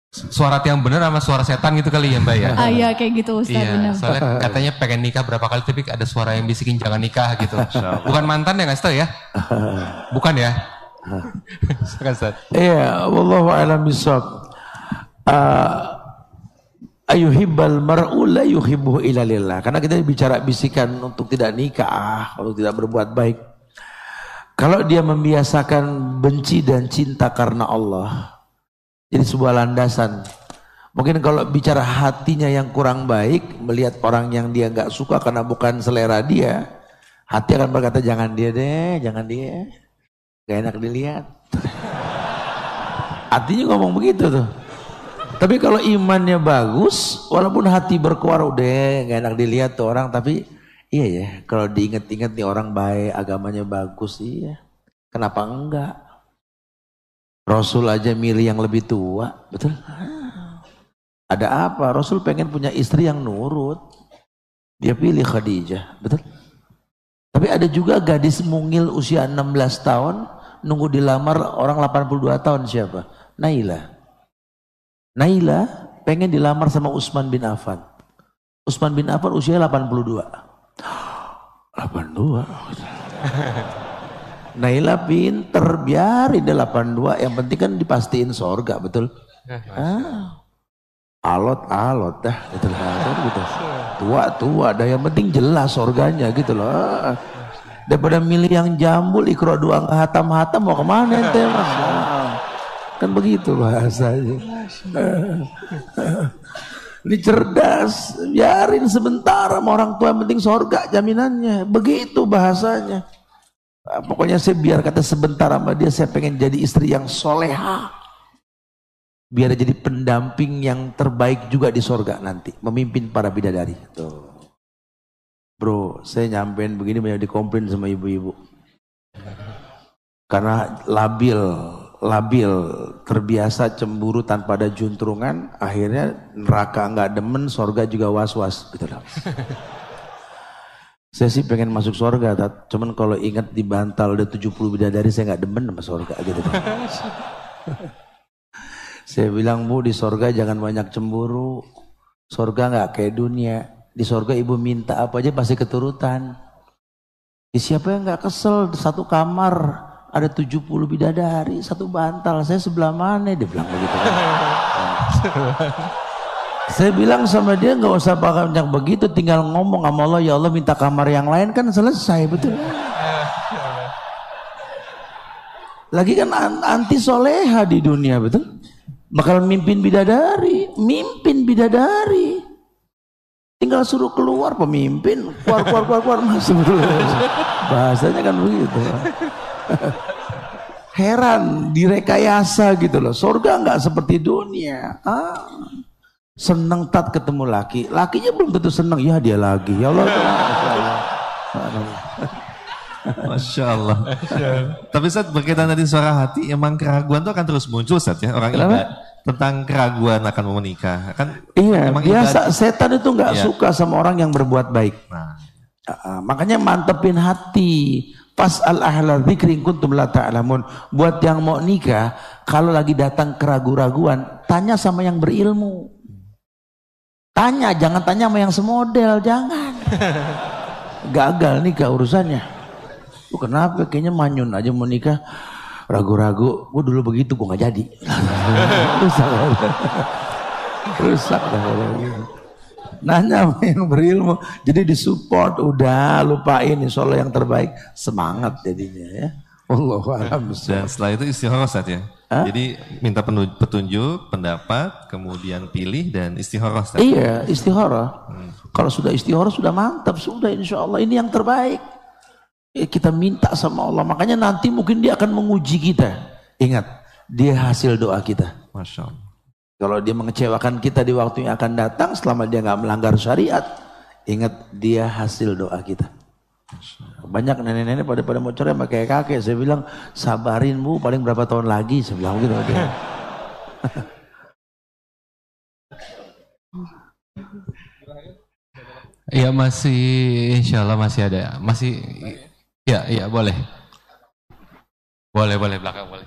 suara yang benar sama suara setan gitu kali ya Mbak ya? Ah iya kayak gitu Ustaz Iya, benar. soalnya katanya pengen nikah berapa kali tapi ada suara yang bisikin jangan nikah gitu. Bukan mantan ya nggak tahu ya? Bukan ya? Iya, wallahu a'lam bishawab. Uh, ayuhibbal mar'u la yuhibbuhu illa lillah. Karena kita bicara bisikan untuk tidak nikah, untuk tidak berbuat baik. Kalau dia membiasakan benci dan cinta karena Allah, jadi sebuah landasan. Mungkin kalau bicara hatinya yang kurang baik, melihat orang yang dia nggak suka karena bukan selera dia, hati akan berkata jangan dia deh, jangan dia, gak enak dilihat. [LAUGHS] Hatinya ngomong begitu tuh. Tapi kalau imannya bagus, walaupun hati berkuar udah gak enak dilihat tuh orang, tapi iya ya, kalau diinget-inget nih orang baik, agamanya bagus, iya. Kenapa enggak? Rasul aja milih yang lebih tua, betul? Ada apa? Rasul pengen punya istri yang nurut. Dia pilih Khadijah, betul? Tapi ada juga gadis mungil usia 16 tahun, nunggu dilamar orang 82 tahun siapa? Naila. Naila pengen dilamar sama Utsman bin Affan. Utsman bin Affan usia 82. 82. [LAUGHS] Naila pinter, biarin dia 82. Yang penting kan dipastiin sorga, betul? Ah. Alot, alot dah, gitu lah, gitu. Tua, tua, dah yang penting jelas sorganya gitu loh. Ah. Daripada milih yang jambul, ikro dua hatam-hatam, mau ke mana ente mas? Ah. Kan begitu bahasanya. Ini cerdas, biarin sebentar sama orang tua yang penting sorga jaminannya. Begitu bahasanya. Ah, Pokoknya saya biar kata sebentar sama dia, saya pengen jadi istri yang soleha. Biar jadi pendamping yang terbaik juga di sorga nanti. Memimpin para bidadari. Tuh. Bro, saya nyampein begini banyak dikomplain sama ibu-ibu. Karena labil, labil, terbiasa cemburu tanpa ada juntrungan, akhirnya neraka nggak demen, sorga juga was-was. Gitu loh. [LAUGHS] Saya sih pengen masuk sorga, tat. cuman kalau ingat di bantal ada 70 bidadari, saya nggak demen sama sorga gitu. [LAUGHS] saya bilang, bu di sorga jangan banyak cemburu. Sorga nggak kayak dunia. Di sorga ibu minta apa aja pasti keturutan. Di siapa yang nggak kesel satu kamar ada 70 bidadari, satu bantal. Saya sebelah mana? Dia bilang begitu. [LAUGHS] Saya bilang sama dia nggak usah banyak begitu, tinggal ngomong sama Allah, ya Allah minta kamar yang lain kan selesai betul. Lagi kan an- anti soleha di dunia betul. Bakal mimpin bidadari, mimpin bidadari. Tinggal suruh keluar pemimpin, keluar keluar keluar keluar masuk [LAUGHS] dulu. Bahasanya kan begitu. Heran, direkayasa gitu loh. Surga nggak seperti dunia. Ah. Seneng tat ketemu laki, lakinya belum tentu seneng. Ya dia lagi, ya Allah. [LAUGHS] Masya Allah. Tapi Ustaz berkaitan tadi suara hati, emang keraguan itu akan terus muncul Ustaz ya. Orang ibadah tentang keraguan akan mau menikah. Kan Iya, emang biasa ibadah- setan itu nggak Iya. suka sama orang yang berbuat baik. Nah, Ah, makanya mantepin hati. Pas al ahla dzikri kuntum la ta'lamun. Buat yang mau nikah, kalau lagi datang keraguan-raguan, tanya sama yang berilmu. Tanya, jangan tanya sama yang semodel, jangan. [LAUGHS] Gagal nikah urusannya. Lu kenapa kayaknya manyun aja mau nikah ragu-ragu. Gue dulu begitu, gue nggak jadi. [LAUGHS] Rusak. Rusak. Nanya sama yang berilmu. Jadi disupport, udah lupain insya Allah yang terbaik. Semangat jadinya ya. Allah dan setelah itu istikharah Ustaz ya. Jadi minta petunjuk, pendapat, kemudian pilih dan istikharah Ustaz. Iya, istihara. Kalau sudah istihara sudah mantap, sudah insya Allah ini yang terbaik. Eh, kita minta sama Allah, makanya nanti mungkin dia akan menguji kita. Ingat, dia hasil doa kita. Masya Allah. Kalau dia mengecewakan kita di waktu yang akan datang, selama dia nggak melanggar syariat, ingat dia hasil doa kita. Banyak nenek-nenek pada pada mau cerai kayak kakek. Saya bilang sabarin bu, paling berapa tahun lagi. Saya bilang gitu. dia. [LAUGHS] Iya masih, insya Allah masih ada, masih Ya, iya boleh. Boleh, boleh belakang boleh.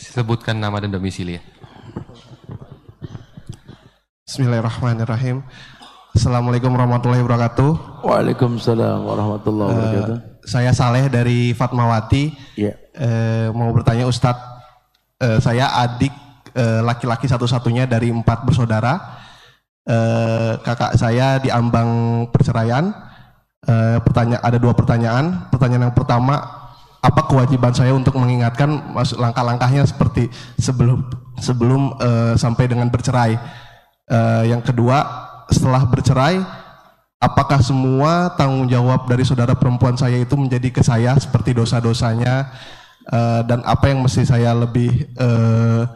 Sebutkan nama dan domisili ya. Bismillahirrahmanirrahim. Assalamualaikum warahmatullahi wabarakatuh. Waalaikumsalam warahmatullahi wabarakatuh. Eh, saya Saleh dari Fatmawati. Iya. Eh, mau bertanya Ustadz, eh, saya adik eh, laki-laki satu-satunya dari empat bersaudara. Eh, kakak saya diambang perceraian. Eh, pertanya ada dua pertanyaan. Pertanyaan yang pertama, apa kewajiban saya untuk mengingatkan langkah-langkahnya seperti sebelum sebelum eh, sampai dengan bercerai? Eh, yang kedua, setelah bercerai, apakah semua tanggung jawab dari saudara perempuan saya itu menjadi ke saya seperti dosa-dosanya eh, dan apa yang mesti saya lebih uh,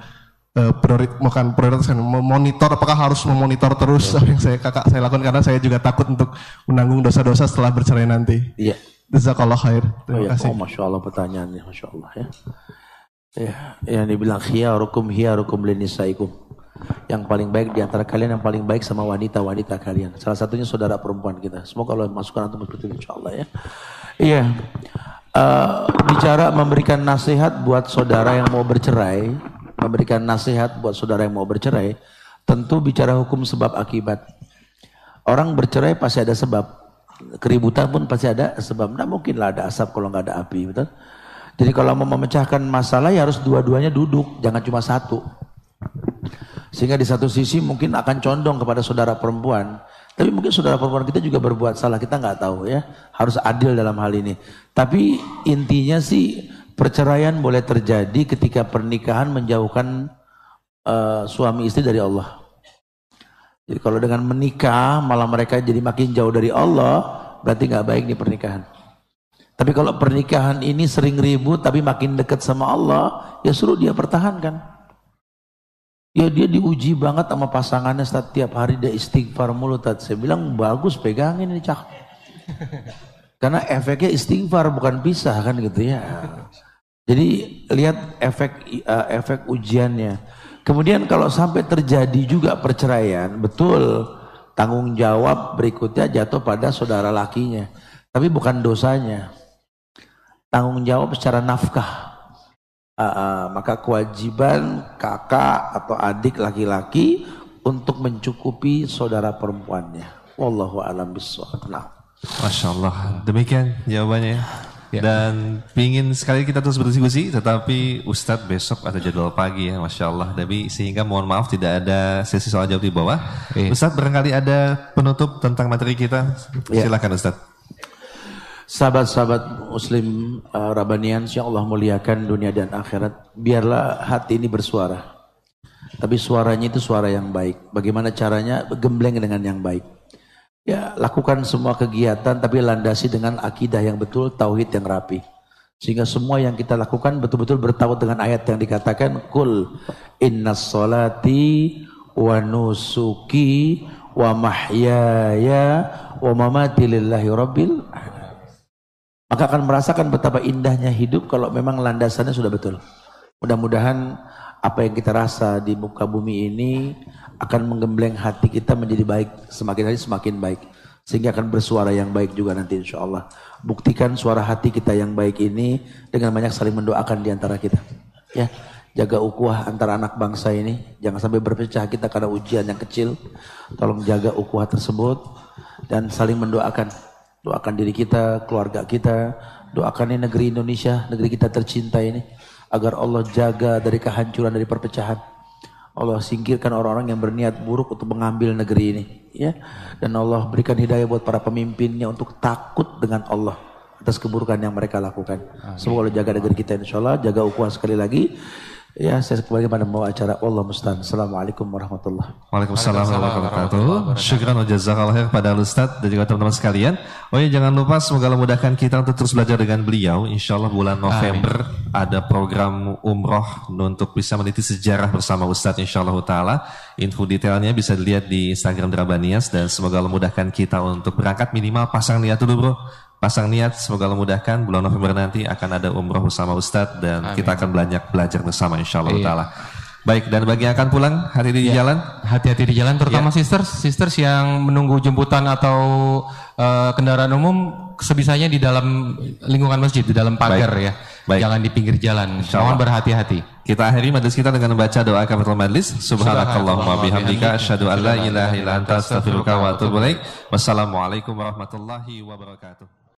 uh, priori, bukan prioritaskan memonitor apakah harus memonitor terus apa yang saya kakak saya lakukan karena saya juga takut untuk menanggung dosa-dosa setelah bercerai nanti. Iya. Jazakallah khair. Terima oh, ya. kasih. Oh, masya Allah pertanyaannya, masya Allah ya. Ya, yang dibilang khiyarukum khiyarukum linisaikum. Yang paling baik di antara kalian yang paling baik sama wanita-wanita kalian. Salah satunya saudara perempuan kita. Semoga Allah masukkan antum seperti itu insyaallah ya. Iya. Uh, bicara memberikan nasihat buat saudara yang mau bercerai, memberikan nasihat buat saudara yang mau bercerai, tentu bicara hukum sebab akibat. Orang bercerai pasti ada sebab. Keributan pun pasti ada sebab. Tidak mungkin lah ada asap kalau nggak ada api, betul? Jadi kalau mau memecahkan masalah ya harus dua-duanya duduk, jangan cuma satu. Sehingga di satu sisi mungkin akan condong kepada saudara perempuan. Tapi mungkin saudara perempuan kita juga berbuat salah, kita nggak tahu ya. Harus adil dalam hal ini. Tapi intinya sih perceraian boleh terjadi ketika pernikahan menjauhkan uh, suami istri dari Allah. Jadi kalau dengan menikah malah mereka jadi makin jauh dari Allah, berarti nggak baik nih pernikahan. Tapi kalau pernikahan ini sering ribut tapi makin dekat sama Allah, ya suruh dia pertahankan. Ya dia diuji banget sama pasangannya setiap hari dia istighfar mulu. Saya bilang bagus pegangin ini cak. [LAUGHS] Karena efeknya istighfar bukan pisah kan gitu ya. Jadi lihat efek uh, efek ujiannya. Kemudian kalau sampai terjadi juga perceraian, betul tanggung jawab berikutnya jatuh pada saudara lakinya. Tapi bukan dosanya. Tanggung jawab secara nafkah. Uh, uh, maka kewajiban kakak atau adik laki-laki untuk mencukupi saudara perempuannya. Wallahu alam bisawab. Nah. Masya Allah. Demikian jawabannya. Ya. Dan pingin sekali kita terus berdiskusi, tetapi Ustadz besok ada jadwal pagi ya, Masya Allah. Tapi sehingga mohon maaf tidak ada sesi soal jawab di bawah. Ya. Ustadz barangkali ada penutup tentang materi kita. Ya. Silakan Ustadz. Sahabat-sahabat muslim uh, Rabanian yang Allah muliakan dunia dan akhirat. Biarlah hati ini bersuara. Tapi suaranya itu suara yang baik. Bagaimana caranya? Gembleng dengan yang baik. Ya lakukan semua kegiatan tapi landasi dengan akidah yang betul Tauhid yang rapi. Sehingga semua yang kita lakukan betul-betul bertaut dengan ayat yang dikatakan Kul inna salati wa nusuki wa mahyaya wa mamati lillahi rabbil maka akan merasakan betapa indahnya hidup kalau memang landasannya sudah betul. Mudah-mudahan apa yang kita rasa di muka bumi ini akan menggembleng hati kita menjadi baik semakin hari semakin baik sehingga akan bersuara yang baik juga nanti insya Allah. Buktikan suara hati kita yang baik ini dengan banyak saling mendoakan di antara kita. Ya, jaga ukuah antara anak bangsa ini, jangan sampai berpecah kita karena ujian yang kecil. Tolong jaga ukuah tersebut dan saling mendoakan. Doakan diri kita, keluarga kita, doakan ini negeri Indonesia, negeri kita tercinta ini. Agar Allah jaga dari kehancuran, dari perpecahan. Allah singkirkan orang-orang yang berniat buruk untuk mengambil negeri ini. ya Dan Allah berikan hidayah buat para pemimpinnya untuk takut dengan Allah atas keburukan yang mereka lakukan. Semoga Allah jaga negeri kita insya Allah, jaga ukuran sekali lagi. Ya, saya kembali pada membawa acara Allah Mustan. Assalamualaikum warahmatullahi wabarakatuh. Waalaikumsalam warahmatullahi wabarakatuh. Syukran wa jazakallah kepada Ustaz dan juga teman-teman sekalian. Oh ya, jangan lupa semoga Allah mudahkan kita untuk terus belajar dengan beliau. Insya Allah bulan November Amin. ada program umroh untuk bisa meniti sejarah bersama Ustaz insya Allah ta'ala. Info detailnya bisa dilihat di Instagram Drabanias dan semoga Allah mudahkan kita untuk berangkat minimal pasang niat dulu bro pasang niat semoga Allah mudahkan bulan November nanti akan ada umroh bersama Ustadz dan Amin. kita akan banyak belajar bersama insya Allah iya. taala. Baik, dan bagi yang akan pulang, hati-hati di Ya, jalan. Hati-hati di jalan, terutama Ya. sisters, sisters yang menunggu jemputan atau eh, kendaraan umum sebisanya di dalam lingkungan masjid, di dalam pagar Baik. ya. Baik. Jangan di pinggir jalan. Mohon berhati-hati. Kita akhiri majlis kita dengan membaca doa kafaratul majlis. Subhanakallahumma bihamdika asyhadu an la ilaha illa anta astaghfiruka wa atubu ilaik. Wassalamualaikum warahmatullahi wabarakatuh.